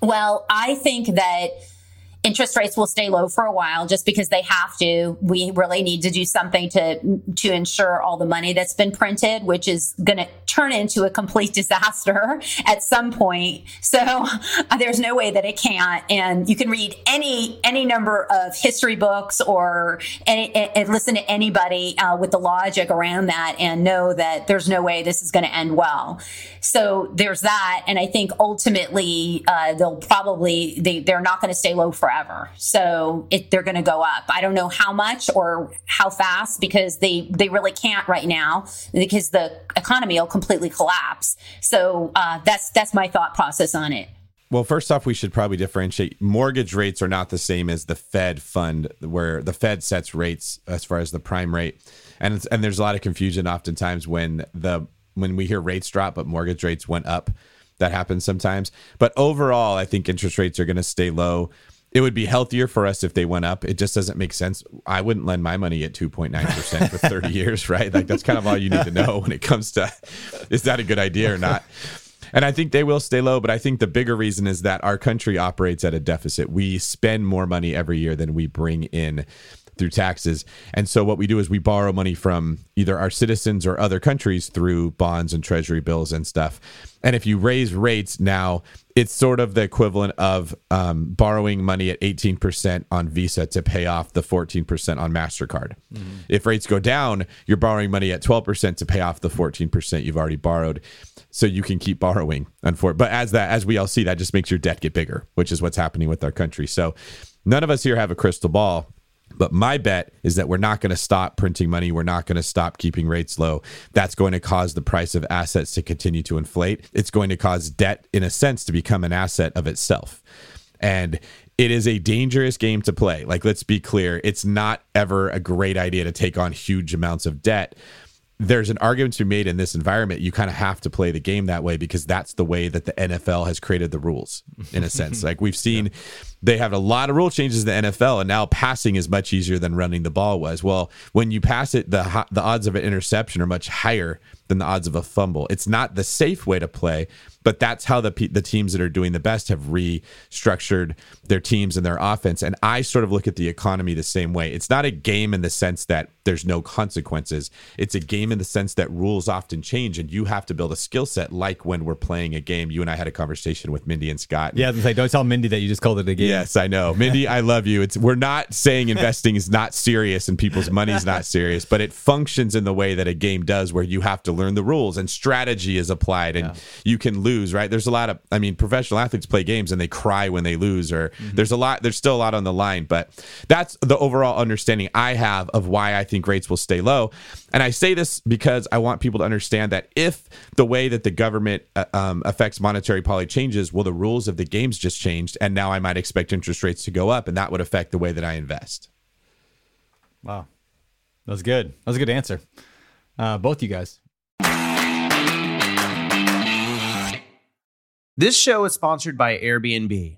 Well, I think that interest rates will stay low for a while just because they have to. We really need to do something to to ensure all the money that's been printed, which is going to turn into a complete [laughs] disaster at some point. So [laughs] there's no way that it can't. And you can read any any number of history books or any, and listen to anybody uh, with the logic around that and know that there's no way this is going to end well. So there's that, and I think ultimately uh, they'll probably they they're not going to stay low forever. So it, they're going to go up. I don't know how much or how fast because they they really can't right now because the economy will completely collapse. So uh, that's that's my thought process on it. Well, first off, we should probably differentiate. Mortgage rates are not the same as the Fed fund, where the Fed sets rates as far as the prime rate, and and there's a lot of confusion oftentimes when the when we hear rates drop, but mortgage rates went up. That happens sometimes. But overall, I think interest rates are going to stay low. It would be healthier for us if they went up. It just doesn't make sense. I wouldn't lend my money at 2.9% for 30 [laughs] years, right? Like that's kind of all you need to know when it comes to is that a good idea or not? And I think they will stay low, but I think the bigger reason is that our country operates at a deficit. We spend more money every year than we bring in through taxes. And so what we do is we borrow money from either our citizens or other countries through bonds and treasury bills and stuff. And if you raise rates now, it's sort of the equivalent of um, borrowing money at 18% on Visa to pay off the 14% on MasterCard. Mm-hmm. If rates go down, you're borrowing money at 12% to pay off the 14% you've already borrowed. So you can keep borrowing. But as that, as we all see, that just makes your debt get bigger, which is what's happening with our country. So none of us here have a crystal ball but my bet is that we're not going to stop printing money. We're not going to stop keeping rates low. That's going to cause the price of assets to continue to inflate. It's going to cause debt, in a sense, to become an asset of itself. And it is a dangerous game to play. Like, let's be clear, it's not ever a great idea to take on huge amounts of debt there's an argument to be made in this environment. You kind of have to play the game that way because that's the way that the NFL has created the rules in a sense. [laughs] like we've seen they have a lot of rule changes in the NFL, and now passing is much easier than running the ball was. Well, when you pass it, the the odds of an interception are much higher than the odds of a fumble. It's not the safe way to play, but that's how the the teams that are doing the best have restructured their teams and their offense. And I sort of look at the economy the same way. It's not a game in the sense that there's no consequences. It's a game in the sense that rules often change, and you have to build a skill set. Like when we're playing a game, you and I had a conversation with Mindy and Scott. Yeah, gonna don't tell Mindy that you just called it a game. Yes, I know. Mindy, I love you. It's we're not saying investing is not serious and people's money is not serious, but it functions in the way that a game does where you have to learn the rules and strategy is applied and you can lose, right? There's a lot of I mean, professional athletes play games and they cry when they lose or mm-hmm. there's a lot there's still a lot on the line, but that's the overall understanding I have of why I think rates will stay low. And I say this because I want people to understand that if the way that the government uh, um, affects monetary policy changes, well, the rules of the games just changed, and now I might expect interest rates to go up, and that would affect the way that I invest. Wow. That was good. That was a good answer. Uh, both you guys. This show is sponsored by Airbnb.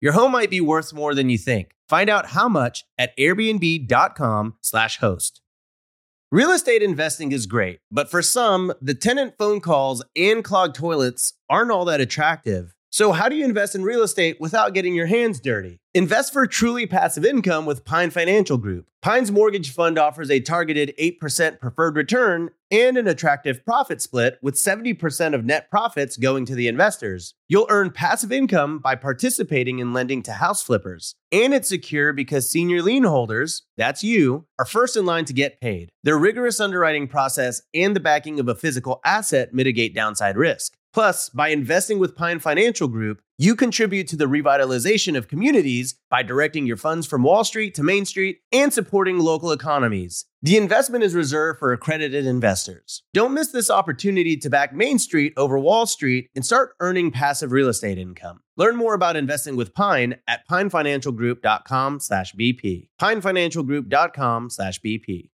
Your home might be worth more than you think. Find out how much at airbnb.com/slash host. Real estate investing is great, but for some, the tenant phone calls and clogged toilets aren't all that attractive. So, how do you invest in real estate without getting your hands dirty? Invest for truly passive income with Pine Financial Group. Pine's mortgage fund offers a targeted 8% preferred return and an attractive profit split, with 70% of net profits going to the investors. You'll earn passive income by participating in lending to house flippers. And it's secure because senior lien holders, that's you, are first in line to get paid. Their rigorous underwriting process and the backing of a physical asset mitigate downside risk. Plus, by investing with Pine Financial Group, you contribute to the revitalization of communities by directing your funds from Wall Street to Main Street and supporting local economies. The investment is reserved for accredited investors. Don't miss this opportunity to back Main Street over Wall Street and start earning passive real estate income. Learn more about investing with Pine at pinefinancialgroup.com/bp. pinefinancialgroup.com/bp.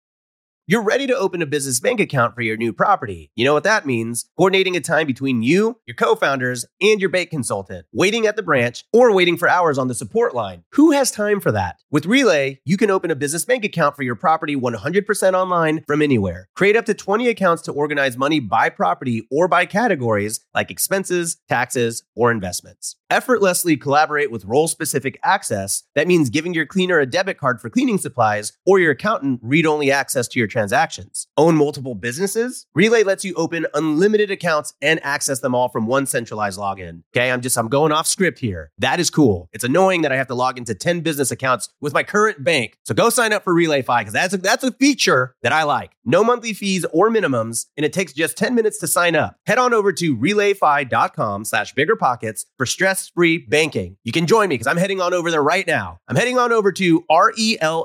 You're ready to open a business bank account for your new property. You know what that means? Coordinating a time between you, your co founders, and your bank consultant, waiting at the branch, or waiting for hours on the support line. Who has time for that? With Relay, you can open a business bank account for your property 100% online from anywhere. Create up to 20 accounts to organize money by property or by categories like expenses, taxes, or investments. Effortlessly collaborate with role specific access. That means giving your cleaner a debit card for cleaning supplies or your accountant read only access to your transactions. Own multiple businesses? Relay lets you open unlimited accounts and access them all from one centralized login. Okay, I'm just, I'm going off script here. That is cool. It's annoying that I have to log into 10 business accounts with my current bank. So go sign up for RelayFi because that's a, that's a feature that I like. No monthly fees or minimums, and it takes just 10 minutes to sign up. Head on over to relayfi.com slash biggerpockets for stress-free banking. You can join me because I'm heading on over there right now. I'm heading on over to R-E-L-A-Y-F-I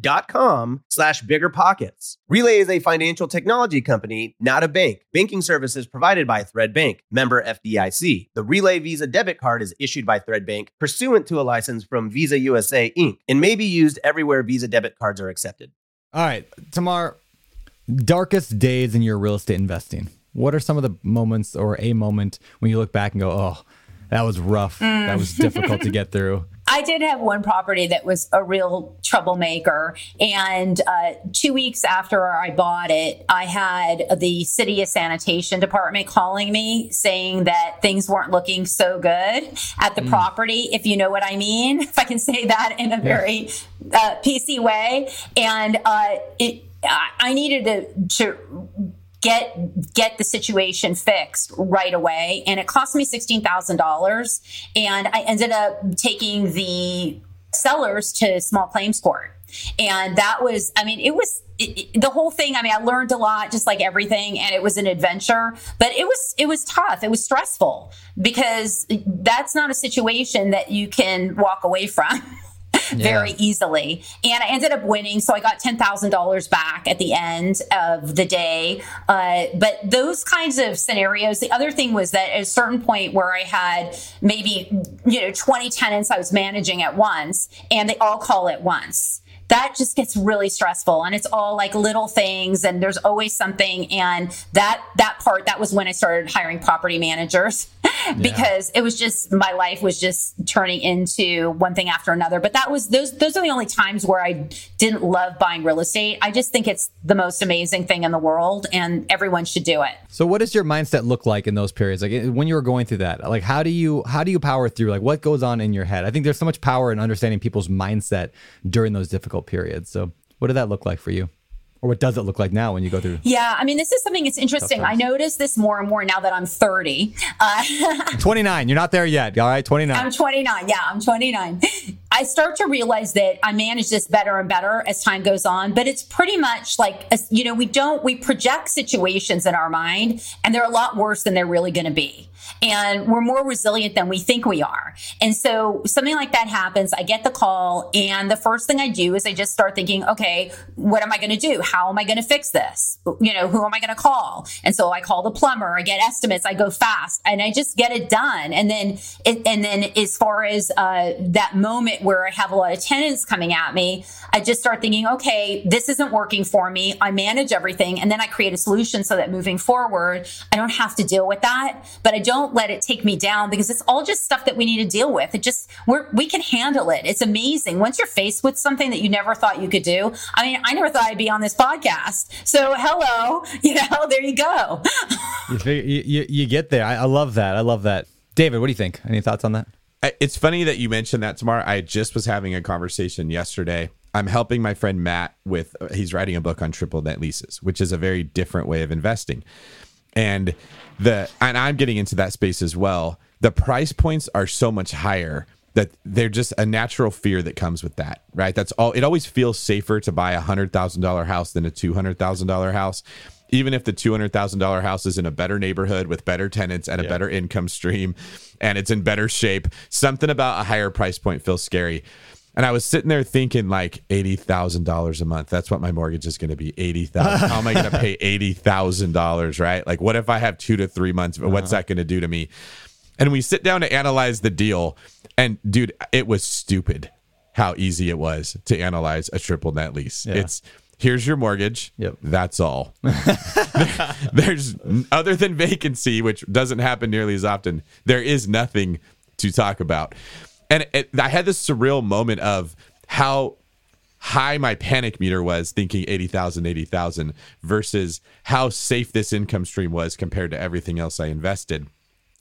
dot com slash biggerpockets. Relay is a financial technology company, not a bank. Banking services provided by Thread Bank, member FDIC. The Relay Visa debit card is issued by Thread Bank pursuant to a license from Visa USA Inc. and may be used everywhere Visa debit cards are accepted. All right, Tamar, darkest days in your real estate investing. What are some of the moments or a moment when you look back and go, oh, that was rough. That was difficult to get through. [laughs] I did have one property that was a real troublemaker. And uh, two weeks after I bought it, I had the city of sanitation department calling me saying that things weren't looking so good at the mm. property, if you know what I mean, [laughs] if I can say that in a very uh, PC way. And uh, it, I needed to, to get get the situation fixed right away. And it cost me $16,000 and I ended up taking the sellers to small claims court. And that was i mean it was it, it, the whole thing i mean i learned a lot just like everything and it was an adventure. But it was it was tough. It was stressful because that's not a situation that you can walk away from [laughs] very easily. And I ended up winning. So I got $10,000 back at the end of the day. Uh, but those kinds of scenarios, the other thing was that at a certain point where I had maybe, you know, 20 tenants I was managing at once and they all call at once that just gets really stressful and it's all like little things and there's always something and that that part that was when i started hiring property managers [laughs] because yeah. it was just my life was just turning into one thing after another but that was those those are the only times where i didn't love buying real estate. I just think it's the most amazing thing in the world and everyone should do it. So what does your mindset look like in those periods? Like eh, when you were going through that like how do you how do you power through? Like what goes on in your head? I think there's so much power in understanding people's mindset during those difficult difficult period. So, what did that look like for you? Or what does it look like now when you go through? Yeah, I mean, this is something that's interesting. I notice this more and more now that I'm 30. Uh, [laughs] 29. You're not there yet. All right, 29. I'm 29. Yeah, I'm 29. I start to realize that I manage this better and better as time goes on, but it's pretty much like, you know, we don't, we project situations in our mind and they're a lot worse than they're really going to be and we're more resilient than we think we are. And so something like that happens. I get the call, and the first thing I do is I just start thinking, okay, what am I going to do? How am I going to fix this? You know, who am I going to call? And so I call the plumber, I get estimates, I go fast, and I just get it done. And then, it, and then as far as uh, that moment where I have a lot of tenants coming at me, I just start thinking, okay, this isn't working for me. I manage everything, and then I create a solution so that moving forward, I don't have to deal with that, but I don't don't let it take me down because it's all just stuff that we need to deal with. It just we're we can handle it. It's amazing. Once you're faced with something that you never thought you could do. I mean, I never thought I'd be on this podcast. So hello, [laughs] you know, there you go. you, you, you, get there. I, I love that. I love that. David, what do you think? Any thoughts on that? It's funny that you mentioned that Tamar. I just was having a conversation yesterday. I'm helping my friend Matt with, uh, he's writing a book on triple net leases, which is a very different way of investing and the and I'm getting into that space as well. The price points are so much higher that they're just a natural fear that comes with that, right? That's all. It always feels safer to buy a hundred thousand dollar house than a two hundred thousand dollar house, even if the two hundred thousand dollar house is in a better neighborhood with better tenants and a yeah. better income stream, and it's in better shape. Something about a higher price point feels scary. And I was sitting there thinking like eighty thousand dollars a month. That's what my mortgage is going to be eighty thousand. How am I going to pay [laughs] eighty thousand dollars? Right? Like, what if I have two to three months? What's uh-huh. that going to do to me? And we sit down to analyze the deal, and dude, it was stupid how easy it was to analyze a triple net lease. Yeah. It's here's your mortgage. Yep. That's all. there, [laughs] [laughs] there's other than vacancy, which doesn't happen nearly as often. There is nothing to talk about and it, I had this surreal moment of how high my panic meter was thinking 80,000 80,000 versus how safe this income stream was compared to everything else I invested.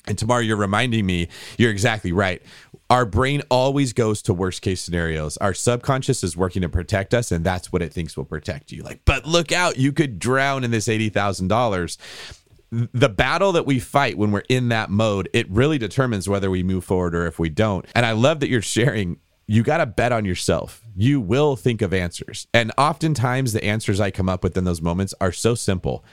And Tamar you're reminding me, you're exactly right. Our brain always goes to worst case scenarios. Our subconscious is working to protect us, and that's what it thinks will protect you. Like, but look out, you could drown in this $80,000 the battle that we fight when we're in that mode, it really determines whether we move forward or if we don't. And I love that you're sharing. You got to bet on yourself. You will think of answers. And oftentimes, the answers I come up with in those moments are so simple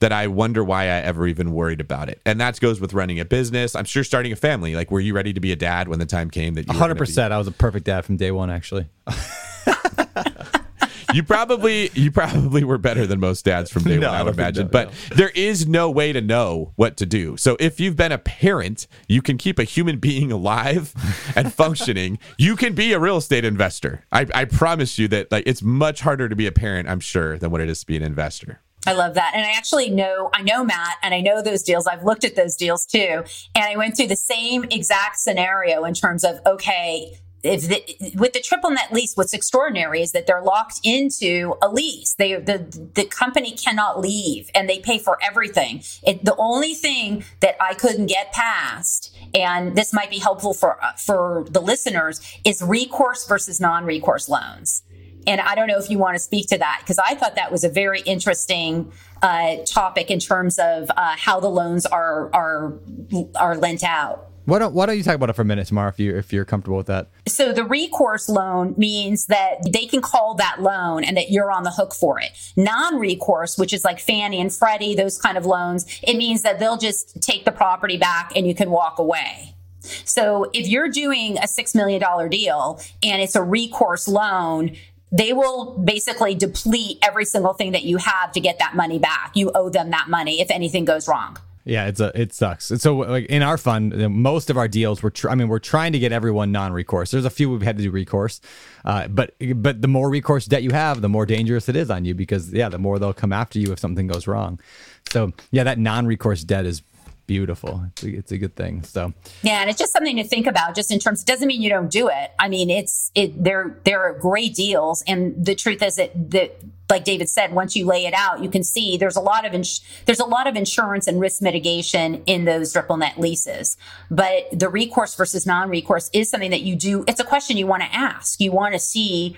that I wonder why I ever even worried about it. And that goes with running a business. I'm sure starting a family. Like, were you ready to be a dad when the time came that you 100%? I was a perfect dad from day one, actually. [laughs] you probably you probably were better than most dads from day no, one, I would imagine. No, but no. there is no way to know what to do. So if you've been a parent, you can keep a human being alive and functioning. you can be a real estate investor. I, I promise you that like it's much harder to be a parent, I'm sure, than what it is to be an investor. I love that. And I actually know, I know Matt and I know those deals. I've looked at those deals too. And I went through the same exact scenario in terms of, okay, if the, with the triple net lease, what's extraordinary is that they're locked into a lease. They the the company cannot leave, and they pay for everything. It, the only thing that I couldn't get past, and this might be helpful for for the listeners, is recourse versus non-recourse loans. And I don't know if you want to speak to that because I thought that was a very interesting uh, topic in terms of uh, how the loans are are are lent out. Why don't Why don't you talk about it for a minute, Tamar, if you if you're comfortable with that? So the recourse loan means that they can call that loan and that you're on the hook for it. Non-recourse, which is like Fannie and Freddie, those kind of loans, it means that they'll just take the property back and you can walk away. So if you're doing a $6 million deal and it's a recourse loan, they will basically deplete every single thing that you have to get that money back. You owe them that money if anything goes wrong. Yeah, it's a it sucks. And so like in our fund, most of our deals we're tr- I mean we're trying to get everyone non-recourse. There's a few we've had to do recourse, uh, but but the more recourse debt you have, the more dangerous it is on you because yeah, the more they'll come after you if something goes wrong. So yeah, that non-recourse debt is beautiful. It's a, it's a good thing. So yeah, and it's just something to think about. Just in terms, it doesn't mean you don't do it. I mean, it's it. There there are great deals, and the truth is that that like David said, once you lay it out, you can see there's a lot of ins- there's a lot of insurance and risk mitigation in those triple net leases. But the recourse versus non-recourse is something that you do. It's a question you want to ask. You want to see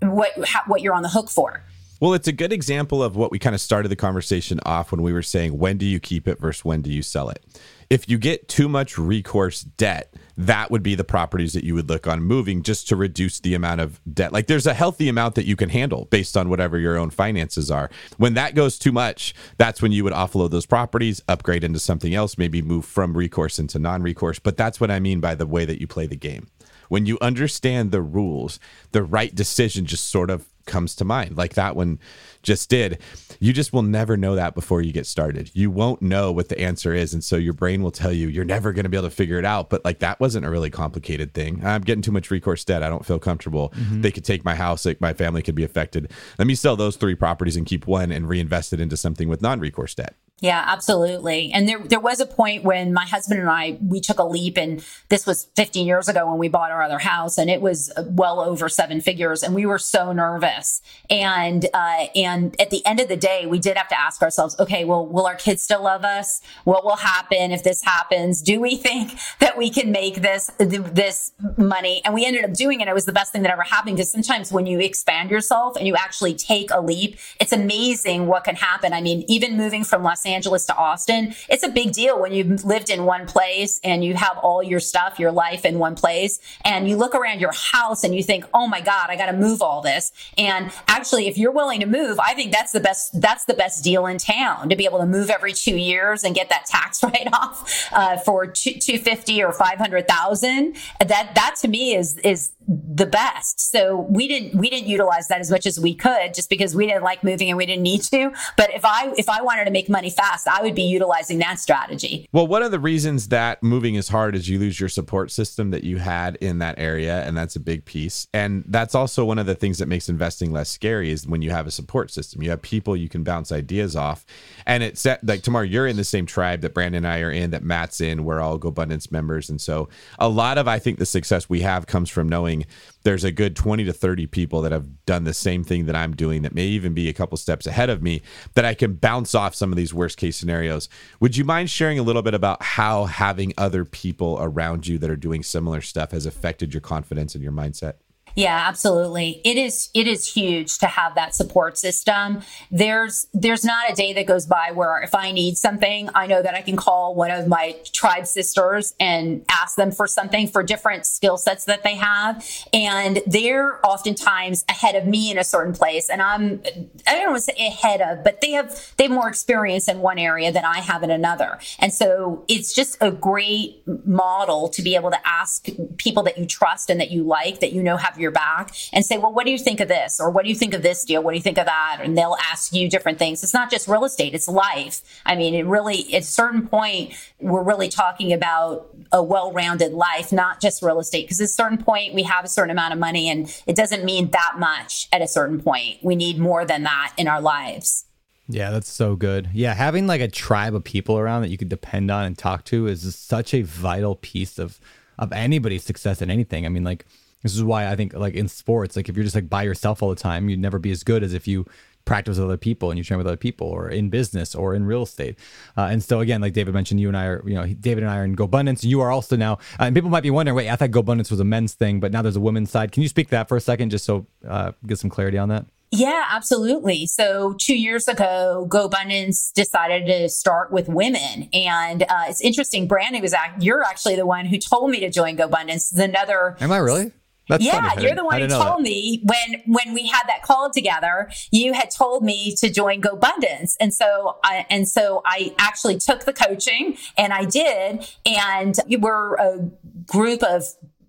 what how, what you're on the hook for. Well, it's a good example of what we kind of started the conversation off when we were saying when do you keep it versus when do you sell it. If you get too much recourse debt, that would be the properties that you would look on moving just to reduce the amount of debt. Like there's a healthy amount that you can handle based on whatever your own finances are. When that goes too much, that's when you would offload those properties, upgrade into something else, maybe move from recourse into non recourse. But that's what I mean by the way that you play the game. When you understand the rules, the right decision just sort of comes to mind, like that one just did. You just will never know that before you get started. You won't know what the answer is. And so your brain will tell you you're never going to be able to figure it out. But like that wasn't a really complicated thing. I'm getting too much recourse debt. I don't feel comfortable. Mm-hmm. They could take my house, like my family could be affected. Let me sell those three properties and keep one and reinvest it into something with non recourse debt. Yeah, absolutely. And there there was a point when my husband and I we took a leap and this was 15 years ago when we bought our other house and it was well over seven figures and we were so nervous. And uh and at the end of the day we did have to ask ourselves, okay, well will our kids still love us? What will happen if this happens? Do we think [laughs] that we can make this this money? And we ended up doing it. It was the best thing that ever happened because sometimes when you expand yourself and you actually take a leap, it's amazing what can happen. I mean, even moving from Los Angeles to Austin, it's a big deal when you've lived in one place and you have all your stuff, your life in one place. And you look around your house and you think, oh my God, I got to move all this. And actually, if you're willing to move, I think that's the best, that's the best deal in town to be able to move every two years and get that tax [laughs] write off uh, for 250 or 500,000. That, that to me is, is the best. So we didn't we didn't utilize that as much as we could just because we didn't like moving and we didn't need to. But if I if I wanted to make money fast, I would be utilizing that strategy. Well, one of the reasons that moving is hard is you lose your support system that you had in that area and that's a big piece. And that's also one of the things that makes investing less scary is when you have a support system. You have people you can bounce ideas off. And it's like Tamar you're in the same tribe that Brandon and I are in that Matt's in, we're all GoBundance members and so a lot of I think the success we have comes from knowing there's a good 20 to 30 people that have done the same thing that I'm doing that may even be a couple steps ahead of me that I can bounce off some of these worst case scenarios. Would you mind sharing a little bit about how having other people around you that are doing similar stuff has affected your confidence and your mindset? Yeah, absolutely. It is it is huge to have that support system. There's there's not a day that goes by where if I need something, I know that I can call one of my tribe sisters and ask them for something for different skill sets that they have. And they're oftentimes ahead of me in a certain place. And I'm I don't want to say ahead of, but they have they have more experience in one area than I have in another. And so it's just a great model to be able to ask people that you trust and that you like, that you know have your your back and say, well, what do you think of this? Or what do you think of this deal? What do you think of that? And they'll ask you different things. It's not just real estate, it's life. I mean, it really, at a certain point, we're really talking about a well rounded life, not just real estate. Because at a certain point, we have a certain amount of money and it doesn't mean that much at a certain point. We need more than that in our lives. Yeah, that's so good. Yeah, having like a tribe of people around that you could depend on and talk to is such a vital piece of of anybody's success in anything. I mean, like This is why I think like in sports, like if you're just like by yourself all the time, you'd never be as good as if you practice with other people and you train with other people or in business or in real estate. Uh, and so again, like David mentioned, you and I are, you know, David and I are in GoBundance. You are also now, uh, and people might be wondering, wait, I thought GoBundance was a men's thing, but now there's a women's side. Can you speak to that for a second, just so uh, get some clarity on that? Yeah, absolutely. So two years ago, GoBundance decided to start with women, and uh, it's interesting. Brandon was act- you're actually the one who told me to join GoBundance. It's another. Am I really? That's yeah, funny. you're the one who told me when when we had that call together. You had told me to join GoBundance, and so I and so I actually took the coaching, and I did, and we're a group of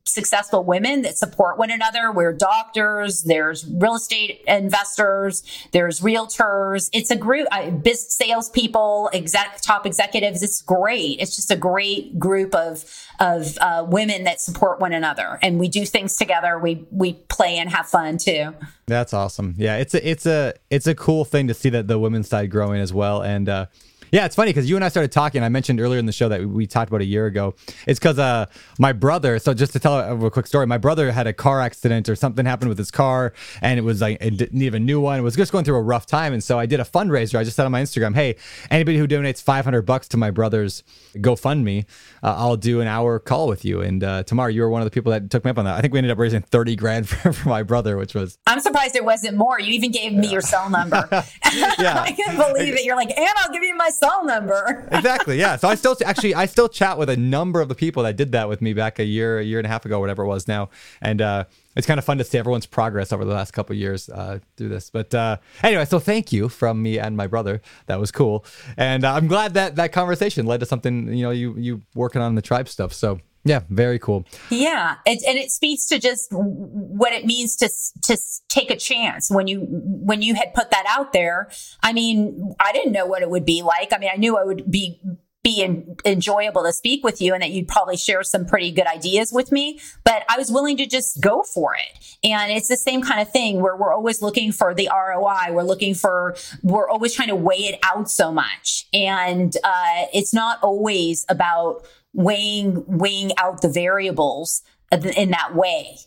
successful women that support one another. We're doctors, there's real estate investors, there's realtors. It's a group, uh, business salespeople, exec, top executives. It's great. It's just a great group of of uh, women that support one another, and we do things together. We we play and have fun too. That's awesome. Yeah, it's a it's a it's a cool thing to see that the women's side growing as well, and. uh yeah, it's funny because you and I started talking. I mentioned earlier in the show that we talked about a year ago. It's because uh, my brother. So just to tell a, a, quick story, my brother had a car accident or something happened with his car, and it was like it needed a new one. It was just going through a rough time, and so I did a fundraiser. I just said on my Instagram, "Hey, anybody who donates 500 bucks to my brother's GoFundMe, uh, I'll do an hour call with you." And uh, Tamar, you were one of the people that took me up on that. I think we ended up raising 30 grand [laughs] for, for my brother, which was. I'm surprised it wasn't more. You even gave me yeah. your cell number. [laughs] yeah, [laughs] I can't believe it. You're like, and I'll give you my cell number. [laughs] exactly. Yeah. So I still actually I still chat with a number of the people that did that with me back a year, a year and a half ago, whatever it was now, and uh, it's kind of fun to see everyone's progress over the last couple years uh, through this. But uh, anyway, so thank you from me and my brother. That was cool, and uh, I'm glad that that conversation led to something. You know, you you working on the tribe stuff. So yeah, very cool. Yeah, it, and it speaks to just what it means to to take a chance when you when you had put that out there. I mean, I didn't know what it would be like. I mean, I knew I would be be in, enjoyable to speak with you and that you'd probably share some pretty good ideas with me. But I was willing to just go for it. And it's the same kind of thing where we're always looking for the ROI. We're looking for, we're always trying to weigh it out so much. And uh, it's not always about weighing weighing out the variables in that way.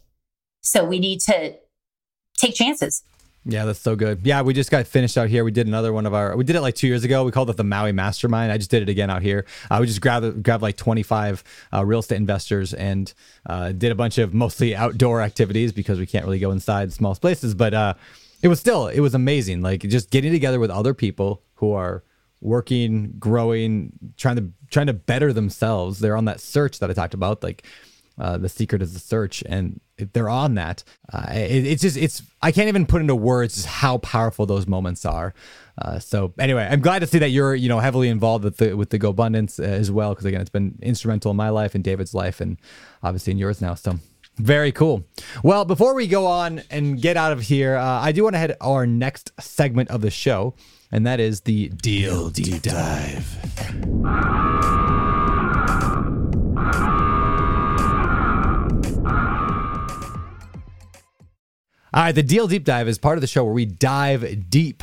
So we need to take chances. Yeah, that's so good. Yeah, we just got finished out here. We did another one of our. We did it like two years ago. We called it the Maui Mastermind. I just did it again out here. Uh, we just grabbed grabbed like 25 uh, real estate investors and uh, did a bunch of mostly outdoor activities because we can't really go inside small places. But uh, it was still it was amazing. Like just getting together with other people who are working, growing, trying to trying to better themselves. They're on that search that I talked about, like uh, the secret is the search, and they're on that. Uh, it, it's just it's I can't even put into words how powerful those moments are. Uh, so anyway, I'm glad to see that you're you know heavily involved with the with the GoBundance uh, as well because again, it's been instrumental in my life and David's life, and obviously in yours now. So. Very cool. Well, before we go on and get out of here, uh, I do want to head our next segment of the show, and that is the Deal Deep Dive. All right, the Deal Deep Dive is part of the show where we dive deep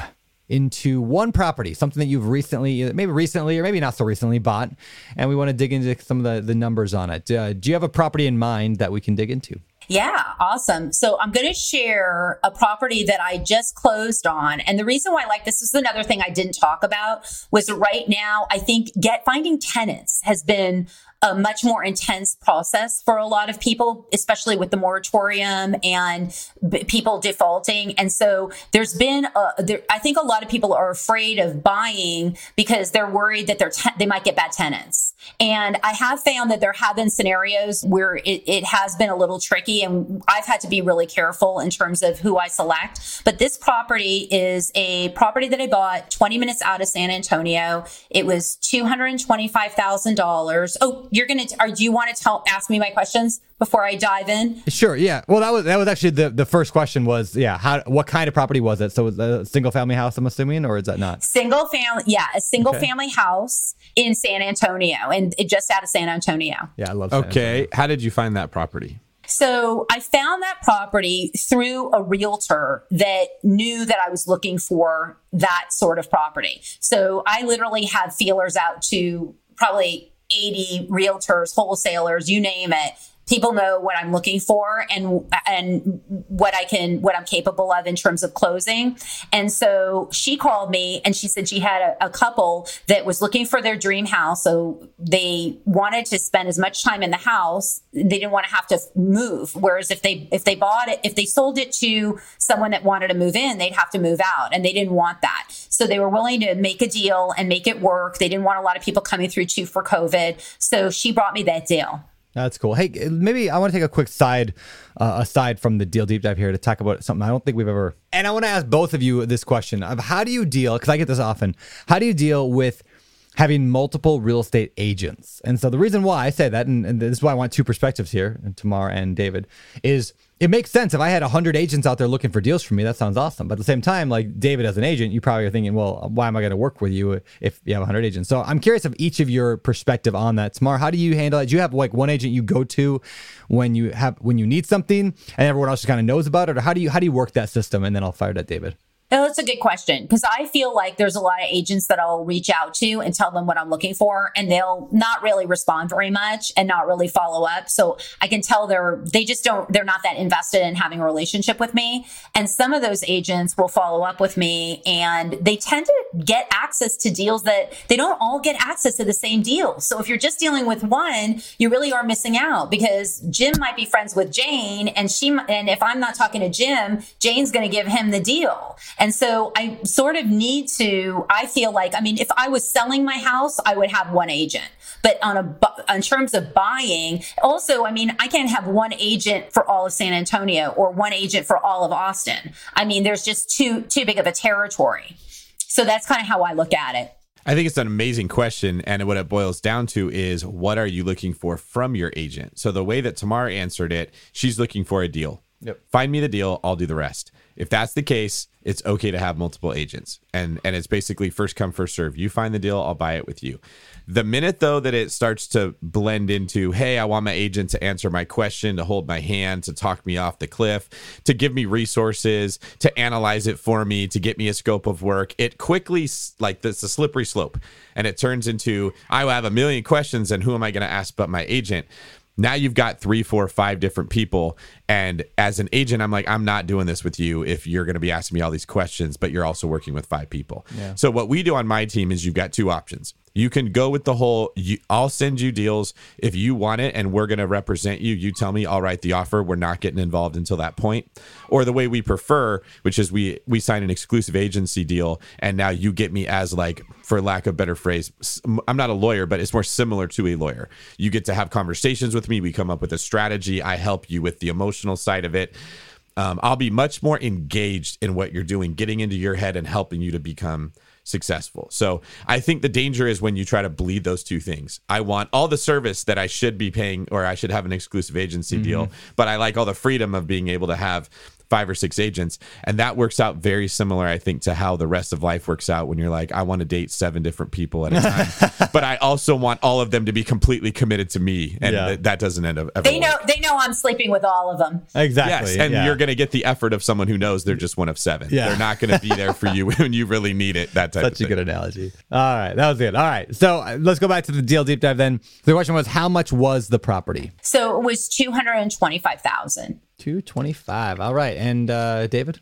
into one property, something that you've recently, maybe recently or maybe not so recently bought, and we want to dig into some of the, the numbers on it. Uh, do you have a property in mind that we can dig into? Yeah, awesome. So I'm going to share a property that I just closed on. And the reason why I like this, this is another thing I didn't talk about was right now, I think get finding tenants has been a much more intense process for a lot of people, especially with the moratorium and b- people defaulting. And so there's been, a, there, I think a lot of people are afraid of buying because they're worried that they're te- they might get bad tenants. And I have found that there have been scenarios where it, it has been a little tricky, and I've had to be really careful in terms of who I select. But this property is a property that I bought 20 minutes out of San Antonio. It was $225,000. Oh, you're gonna. Are do you want to tell ask me my questions before I dive in? Sure. Yeah. Well, that was that was actually the the first question was yeah. How what kind of property was it? So was it a single family house? I'm assuming, or is that not single family? Yeah, a single okay. family house in San Antonio, and it just out of San Antonio. Yeah, I love. San okay, Antonio. how did you find that property? So I found that property through a realtor that knew that I was looking for that sort of property. So I literally had feelers out to probably 80 realtors, wholesalers, you name it, people know what I'm looking for and and what I can what I'm capable of in terms of closing. And so she called me and she said she had a, a couple that was looking for their dream house. So they wanted to spend as much time in the house. They didn't want to have to move. Whereas if they if they bought it, if they sold it to someone that wanted to move in, they'd have to move out, and they didn't want that. So they were willing to make a deal and make it work. They didn't want a lot of people coming through too for COVID. So she brought me that deal. That's cool. Hey, maybe I want to take a quick side uh, aside from the deal deep dive here to talk about something I don't think we've ever. And I want to ask both of you this question of how do you deal? Because I get this often. How do you deal with having multiple real estate agents? And so the reason why I say that, and, and this is why I want two perspectives here, Tamar and David, is it makes sense. If I had 100 agents out there looking for deals for me, that sounds awesome. But at the same time, like David as an agent, you probably are thinking, well, why am I going to work with you if you have 100 agents? So I'm curious of each of your perspective on that. Tamar, how do you handle it? Do you have like one agent you go to when you have when you need something and everyone else just kind of knows about it? Or how do you how do you work that system? And then I'll fire that David. No, that's a good question because I feel like there's a lot of agents that I'll reach out to and tell them what I'm looking for, and they'll not really respond very much and not really follow up. So I can tell they're they just don't they're not that invested in having a relationship with me. And some of those agents will follow up with me, and they tend to get access to deals that they don't all get access to the same deal. So if you're just dealing with one, you really are missing out because Jim might be friends with Jane, and she and if I'm not talking to Jim, Jane's going to give him the deal. And so I sort of need to, I feel like, I mean, if I was selling my house, I would have one agent. But on a, in terms of buying, also, I mean, I can't have one agent for all of San Antonio or one agent for all of Austin. I mean, there's just too, too big of a territory. So that's kind of how I look at it. I think it's an amazing question. And what it boils down to is what are you looking for from your agent? So the way that Tamar answered it, she's looking for a deal. Yep. Find me the deal, I'll do the rest. If that's the case, it's okay to have multiple agents. And and it's basically first come first serve. You find the deal, I'll buy it with you. The minute though that it starts to blend into, hey, I want my agent to answer my question, to hold my hand, to talk me off the cliff, to give me resources, to analyze it for me, to get me a scope of work, it quickly like this a slippery slope. And it turns into I have a million questions and who am I going to ask but my agent? Now you've got three, four, five different people. And as an agent, I'm like, I'm not doing this with you if you're going to be asking me all these questions, but you're also working with five people. Yeah. So what we do on my team is you've got two options. You can go with the whole, you, I'll send you deals if you want it and we're going to represent you. You tell me, I'll write the offer. We're not getting involved until that point. Or the way we prefer, which is we, we sign an exclusive agency deal and now you get me as like, for lack of better phrase, I'm not a lawyer, but it's more similar to a lawyer. You get to have conversations with me. We come up with a strategy. I help you with the emotional side of it. Um, I'll be much more engaged in what you're doing, getting into your head and helping you to become successful. So I think the danger is when you try to bleed those two things. I want all the service that I should be paying or I should have an exclusive agency mm-hmm. deal, but I like all the freedom of being able to have five or six agents. And that works out very similar, I think, to how the rest of life works out when you're like, I want to date seven different people at a time, [laughs] but I also want all of them to be completely committed to me. And yeah. th- that doesn't end up. They know, they know I'm sleeping with all of them. Exactly. Yes, and yeah. you're going to get the effort of someone who knows they're just one of seven. Yeah. They're not going to be there for you [laughs] when you really need it. That type of thing Such a good analogy. All right. That was good. All right. So uh, let's go back to the deal deep dive then. The question was, how much was the property? So it was 225,000. 225. All right. And uh, David?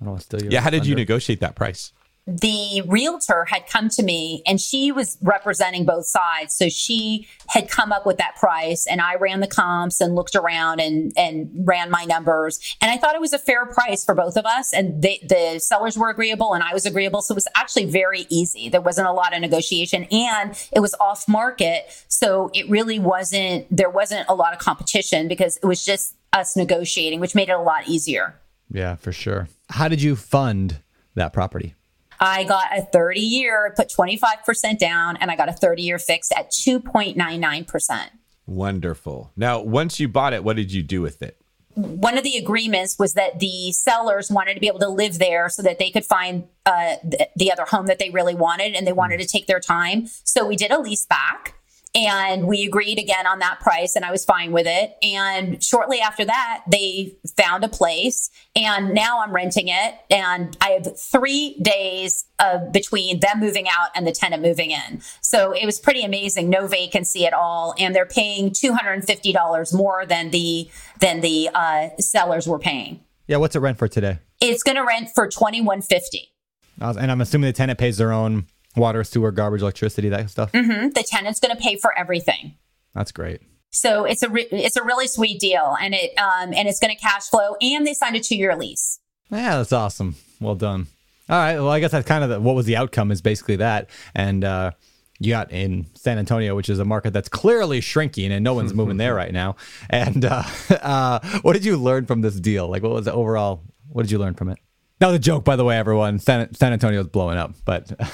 I don't want to steal your Yeah, how did you negotiate that price? The realtor had come to me and she was representing both sides. So she had come up with that price and I ran the comps and looked around and, and ran my numbers. And I thought it was a fair price for both of us. And they, the sellers were agreeable and I was agreeable. So it was actually very easy. There wasn't a lot of negotiation and it was off market. So it really wasn't, there wasn't a lot of competition because it was just us negotiating, which made it a lot easier. Yeah, for sure. How did you fund that property? I got a 30 year, put 25% down, and I got a 30 year fixed at 2.99%. Wonderful. Now, once you bought it, what did you do with it? One of the agreements was that the sellers wanted to be able to live there so that they could find uh, the, the other home that they really wanted and they wanted to take their time. So we did a lease back And we agreed again on that price, and I was fine with it. And shortly after that, they found a place, and now I'm renting it. And I have three days uh, between them moving out and the tenant moving in. So it was pretty amazing. No vacancy at all, and they're paying two hundred and fifty dollars more than the than the uh, sellers were paying. Yeah, what's it rent for today? It's going to rent for twenty one fifty. And I'm assuming the tenant pays their own water, sewer, garbage, electricity, that stuff. hmm The tenant's going to pay for everything. That's great. So it's a re- it's a really sweet deal, and it um, and it's going to cash flow, and they signed a two year lease. Yeah, that's awesome. Well done. All right. Well, I guess that's kind of the, what was the outcome is basically that. And uh, you got in San Antonio, which is a market that's clearly shrinking and no one's [laughs] moving there right now. And uh, [laughs] uh, what did you learn from this deal? Like, what was the overall? What did you learn from it? That was a joke, by the way, everyone. San, San Antonio's blowing up, but [laughs]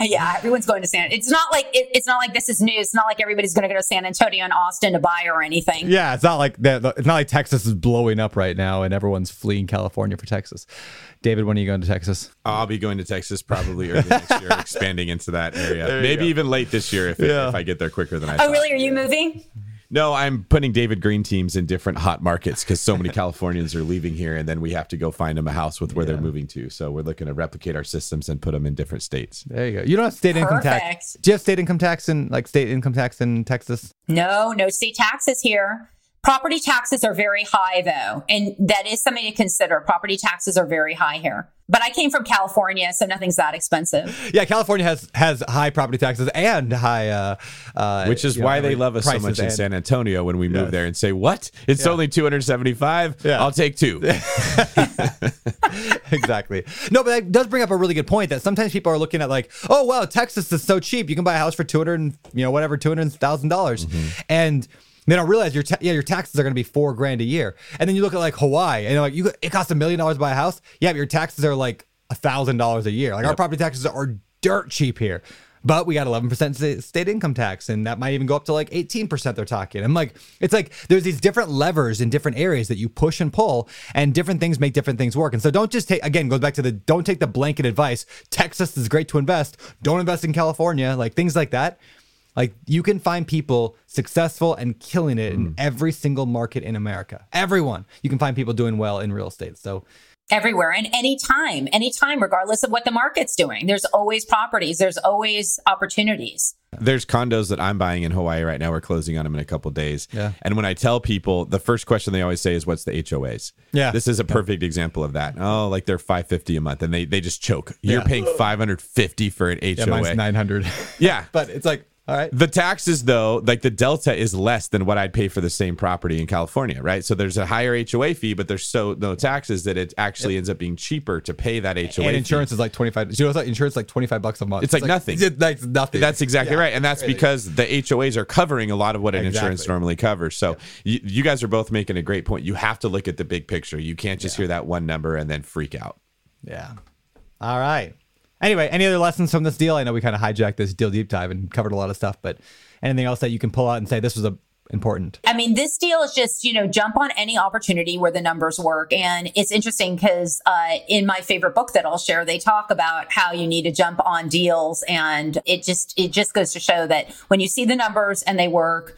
yeah, everyone's going to San. It's not like it, it's not like this is news. It's not like everybody's going to go to San Antonio and Austin to buy or anything. yeah, it's not like that. It's not like Texas is blowing up right now and everyone's fleeing California for Texas. David, when are you going to Texas? I'll be going to Texas probably early next year, [laughs] expanding into that area. Maybe even late this year if, Yeah. if I get there quicker than I Oh, thought. really? Are you moving? No, I'm putting David Greene teams in different hot markets because so many [laughs] Californians are leaving here, and then we have to go find them a house with where they're moving to. So we're looking to replicate our systems and put them in different states. There you go. You don't have state income tax. Do you have state income tax in like state income tax in Texas? No, no state taxes here. Property taxes are very high though, and that is something to consider. Property taxes are very high here. But I came from California, so nothing's that expensive. Yeah, California has has high property taxes and high, uh, uh, Which is you know, why they love us so much in San Antonio when we move there and say, What? It's Yeah. only 275? Yeah. I'll take two. [laughs] exactly. No, but that does bring up a really good point that sometimes people are looking at like, oh wow, Texas is so cheap. You can buy a house for two hundred and you know whatever two hundred thousand dollars, and they don't realize your ta- yeah your taxes are going to be four grand a year. And then you look at like Hawaii and like you it costs a million dollars to buy a house. Yeah, but your taxes are like a thousand dollars a year. Like our property taxes are dirt cheap here. But we got 11% state income tax, and that might even go up to like 18%. They're talking. I'm like, it's like there's these different levers in different areas that you push and pull, and different things make different things work. And so don't just take, again, goes back to the don't take the blanket advice. Texas is great to invest. Don't invest in California, like things like that. Like you can find people successful and killing it in mm. every single market in America. Everyone. You can find people doing well in real estate. So Everywhere and anytime, anytime, regardless of what the market's doing. There's always properties, there's always opportunities. There's condos that I'm buying in Hawaii right now. We're closing on them in a couple days. Yeah. And when I tell people, the first question they always say is, "What's the HOAs?" Yeah. This is a perfect example of that. Oh, like they're 550 a month, and they they just choke. You're Yeah. paying 550 for an yeah, HOA. mine's 900. Yeah. [laughs] but it's like, all right. The taxes, though, like the delta is less than what I'd pay for the same property in California, right? So there's a higher HOA fee, but there's so no taxes that it actually ends up being cheaper to pay that HOA. and fee. insurance is like 25 you know it's like insurance is like 25 bucks a month It's like nothing. it's like nothing That's exactly Yeah. right, and that's because the HOAs are covering a lot of what an insurance normally covers. So you, you guys are both making a great point. You have to look at the big picture. You can't just hear that one number and then freak out. yeah all right anyway any other lessons from this deal i know we kind of hijacked this deal deep dive and covered a lot of stuff but anything else that you can pull out and say this was a important I mean, this deal is just, you know, jump on any opportunity where the numbers work. And it's interesting because uh, in my favorite book that I'll share, they talk about how you need to jump on deals. And it just, it just goes to show that when you see the numbers and they work,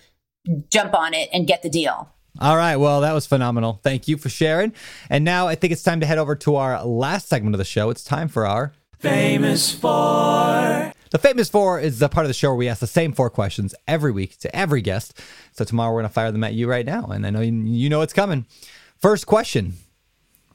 jump on it and get the deal. all right well that was phenomenal thank you for sharing and now i think it's time to head over to our last segment of the show it's time for our famous four the famous four is the part of the show where we ask the same four questions every week to every guest. So Tamar we're going to fire them at you right now and i know you, you know it's coming. First question.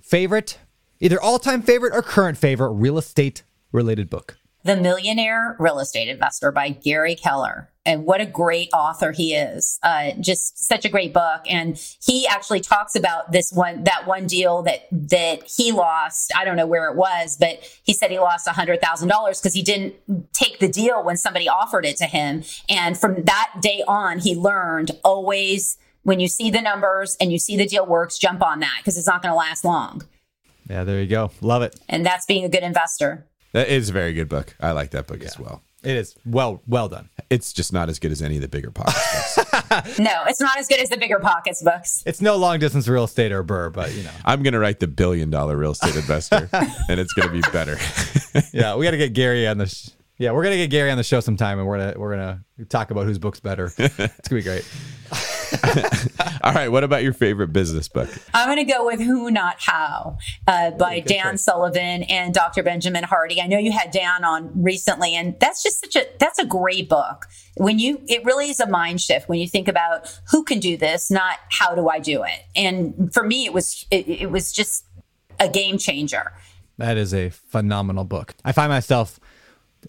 Favorite either all-time favorite or current favorite real estate related book The Millionaire Real Estate Investor by Gary Keller. And what a great author he is. Uh, just such a great book. And he actually talks about this one, that one deal that, that he lost. I don't know where it was, but he said he lost a hundred thousand dollars because he didn't take the deal when somebody offered it to him. And from that day on, he learned always when you see the numbers and you see the deal works, jump on that because it's not going to last long. yeah there you go love it And that's being a good investor. That is a very good book. I like that book as well. it is well well done It's just not as good as any of the bigger pockets books. [laughs] No, it's not as good as the bigger pockets books. it's no long distance real estate or BRRRR but you know I'm going to write the billion dollar real estate investor, [laughs] and it's going to be better. [laughs] yeah, we got to get Gary on the. Sh- Yeah, we're gonna get Gary on the show sometime, and we're gonna we're gonna talk about whose book's better. it's gonna be great. [laughs] All right. What about your favorite business book? I'm going to go with Who Not How uh, by Dan Sullivan and Dr. Benjamin Hardy. I know you had Dan on recently, and that's just such a that's a great book. When you it really is a mind shift when you think about who can do this, not how do I do it. And for me, it was it, it was just a game changer. That is a phenomenal book. I find myself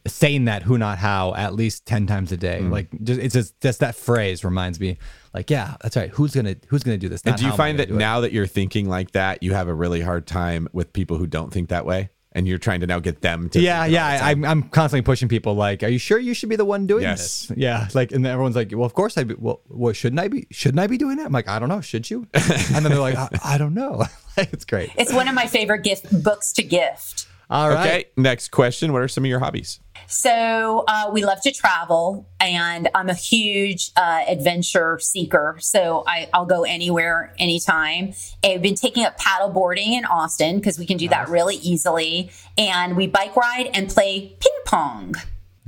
saying that who not how at least 10 times a day Mm. like just it's just, just that phrase reminds me like yeah that's right who's gonna who's gonna do this And do you how am I find that do it. now that you're thinking like that, you have a really hard time with people who don't think that way? And you're trying to now get them to. yeah think it all yeah I, time? I'm, I'm constantly pushing people like are you sure you should be the one doing Yes. this yeah like and then everyone's like well of course i be well, well shouldn't i be shouldn't i be doing it i'm like i don't know should you [laughs] and then they're like i, I don't know [laughs] it's great It's one of my favorite gift books to gift. All right Okay. Next question. What are some of your hobbies? So uh, we love to travel, and I'm a huge uh, adventure seeker. So I, I'll go anywhere, anytime. I've been taking up paddle boarding in Austin because we can do that really easily, and we bike ride and play ping pong.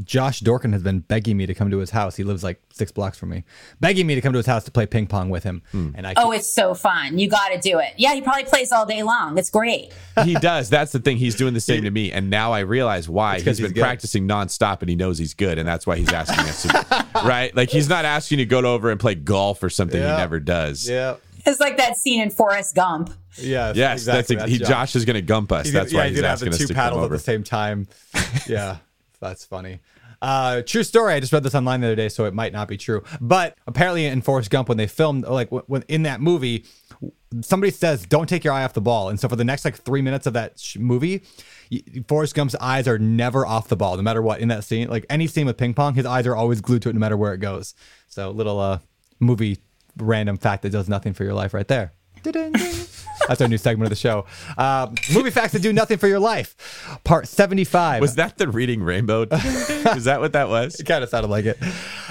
Josh Dorkin has been begging me to come to his house. He lives like six blocks from me, begging me to come to his house to play ping pong with him. Hmm. And I Oh, it's so fun! You got to do it. Yeah, he probably plays all day long. It's great. He does. That's the thing. He's doing the same to me, and now I realize why. 'cause He's he's been good. practicing nonstop, and he knows he's good, and that's why he's asking us to. [laughs] right? Like he's not asking you to go over and play golf or something Yeah. he never does. yeah, It's like that scene in Forrest Gump. yes, Yes, exactly. that's, he, Josh. is going to gump us. He's that's gonna- why yeah, he's gonna asking have us the to two come paddles at the same time. yeah, [laughs] that's funny. Uh, true story. I just read this online the other day, so it might not be true. But apparently, in Forrest Gump, when they filmed, like when, in that movie, somebody says, "Don't take your eye off the ball." And so for the next like three minutes of that sh- movie, Forrest Gump's eyes are never off the ball, no matter what. In that scene, like any scene with ping pong, his eyes are always glued to it, no matter where it goes. So little uh movie random fact that does nothing for your life, right there. Da-ding-ding. That's our new segment of the show. Uh, movie facts that do nothing for your life, part seventy-five. Was that the Reading Rainbow? [laughs] is that what that was? It kind of sounded like it.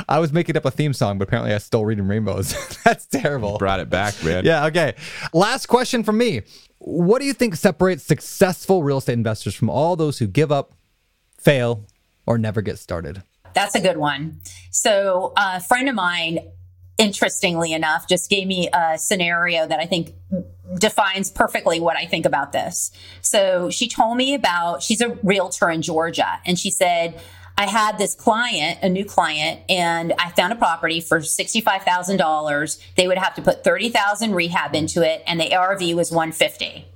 I was making up a theme song, but apparently I stole reading rainbows. [laughs] That's terrible. Brought it back, man. [laughs] Yeah, okay. Last question from me. What do you think separates successful real estate investors from all those who give up, fail, or never get started? That's a good one. So, a friend of mine, interestingly enough, just gave me a scenario that I think defines perfectly what I think about this. So, she told me about, she's a realtor in Georgia, and she said, I had this client, a new client, and I found a property for $65,000. They would have to put 30,000 rehab into it, and the ARV was 150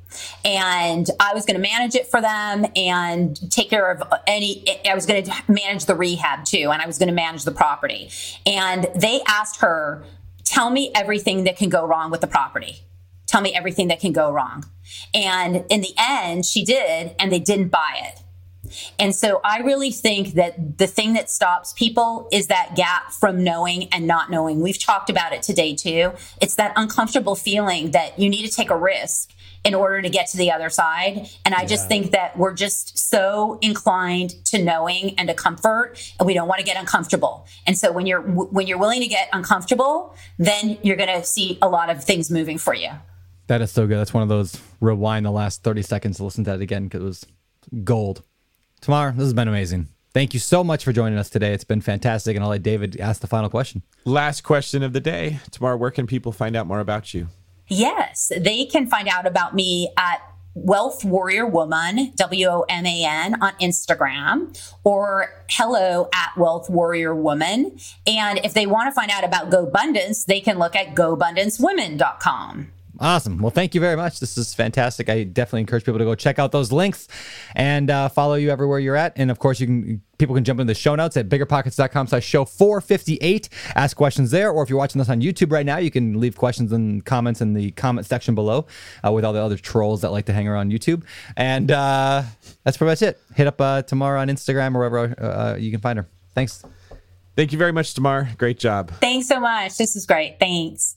and I was going to manage it for them and take care of any. I was going to manage the rehab too, and I was going to manage the property. And they asked her, "Tell me everything that can go wrong with the property. Tell me everything that can go wrong." And in the end, she did, and they didn't buy it. And so I really think that the thing that stops people is that gap from knowing and not knowing. We've talked about it today too. It's that uncomfortable feeling that you need to take a risk in order to get to the other side. And I just think that we're just so inclined to knowing and to comfort and we don't want to get uncomfortable. And so when you're when you're willing to get uncomfortable, then you're going to see a lot of things moving for you. That is so good. That's one of those rewind the last 30 seconds to listen to that again because it was gold. Tamar, this has been amazing. Thank you so much for joining us today. It's been fantastic. And I'll let David ask the final question. Last question of the day. Tamar, where can people find out more about you? Yes, they can find out about me at Wealth Warrior Woman, W O M A N, on Instagram or hello at Wealth Warrior Woman. And if they want to find out about GoBundance, they can look at gobundancewomen.com. Awesome. Well, thank you very much. This is fantastic. I definitely encourage people to go check out those links and uh, follow you everywhere you're at. And of course, you can people can jump into the show notes at biggerpockets.com slash show 458. Ask questions there. Or if you're watching this on YouTube right now, you can leave questions and comments in the comment section below uh, with all the other trolls that like to hang around YouTube. And uh, that's pretty much it. Hit up uh, Tamara on Instagram or wherever uh, you can find her. Thanks. Thank you very much, Tamar. Great job. Thanks so much. This is great. Thanks.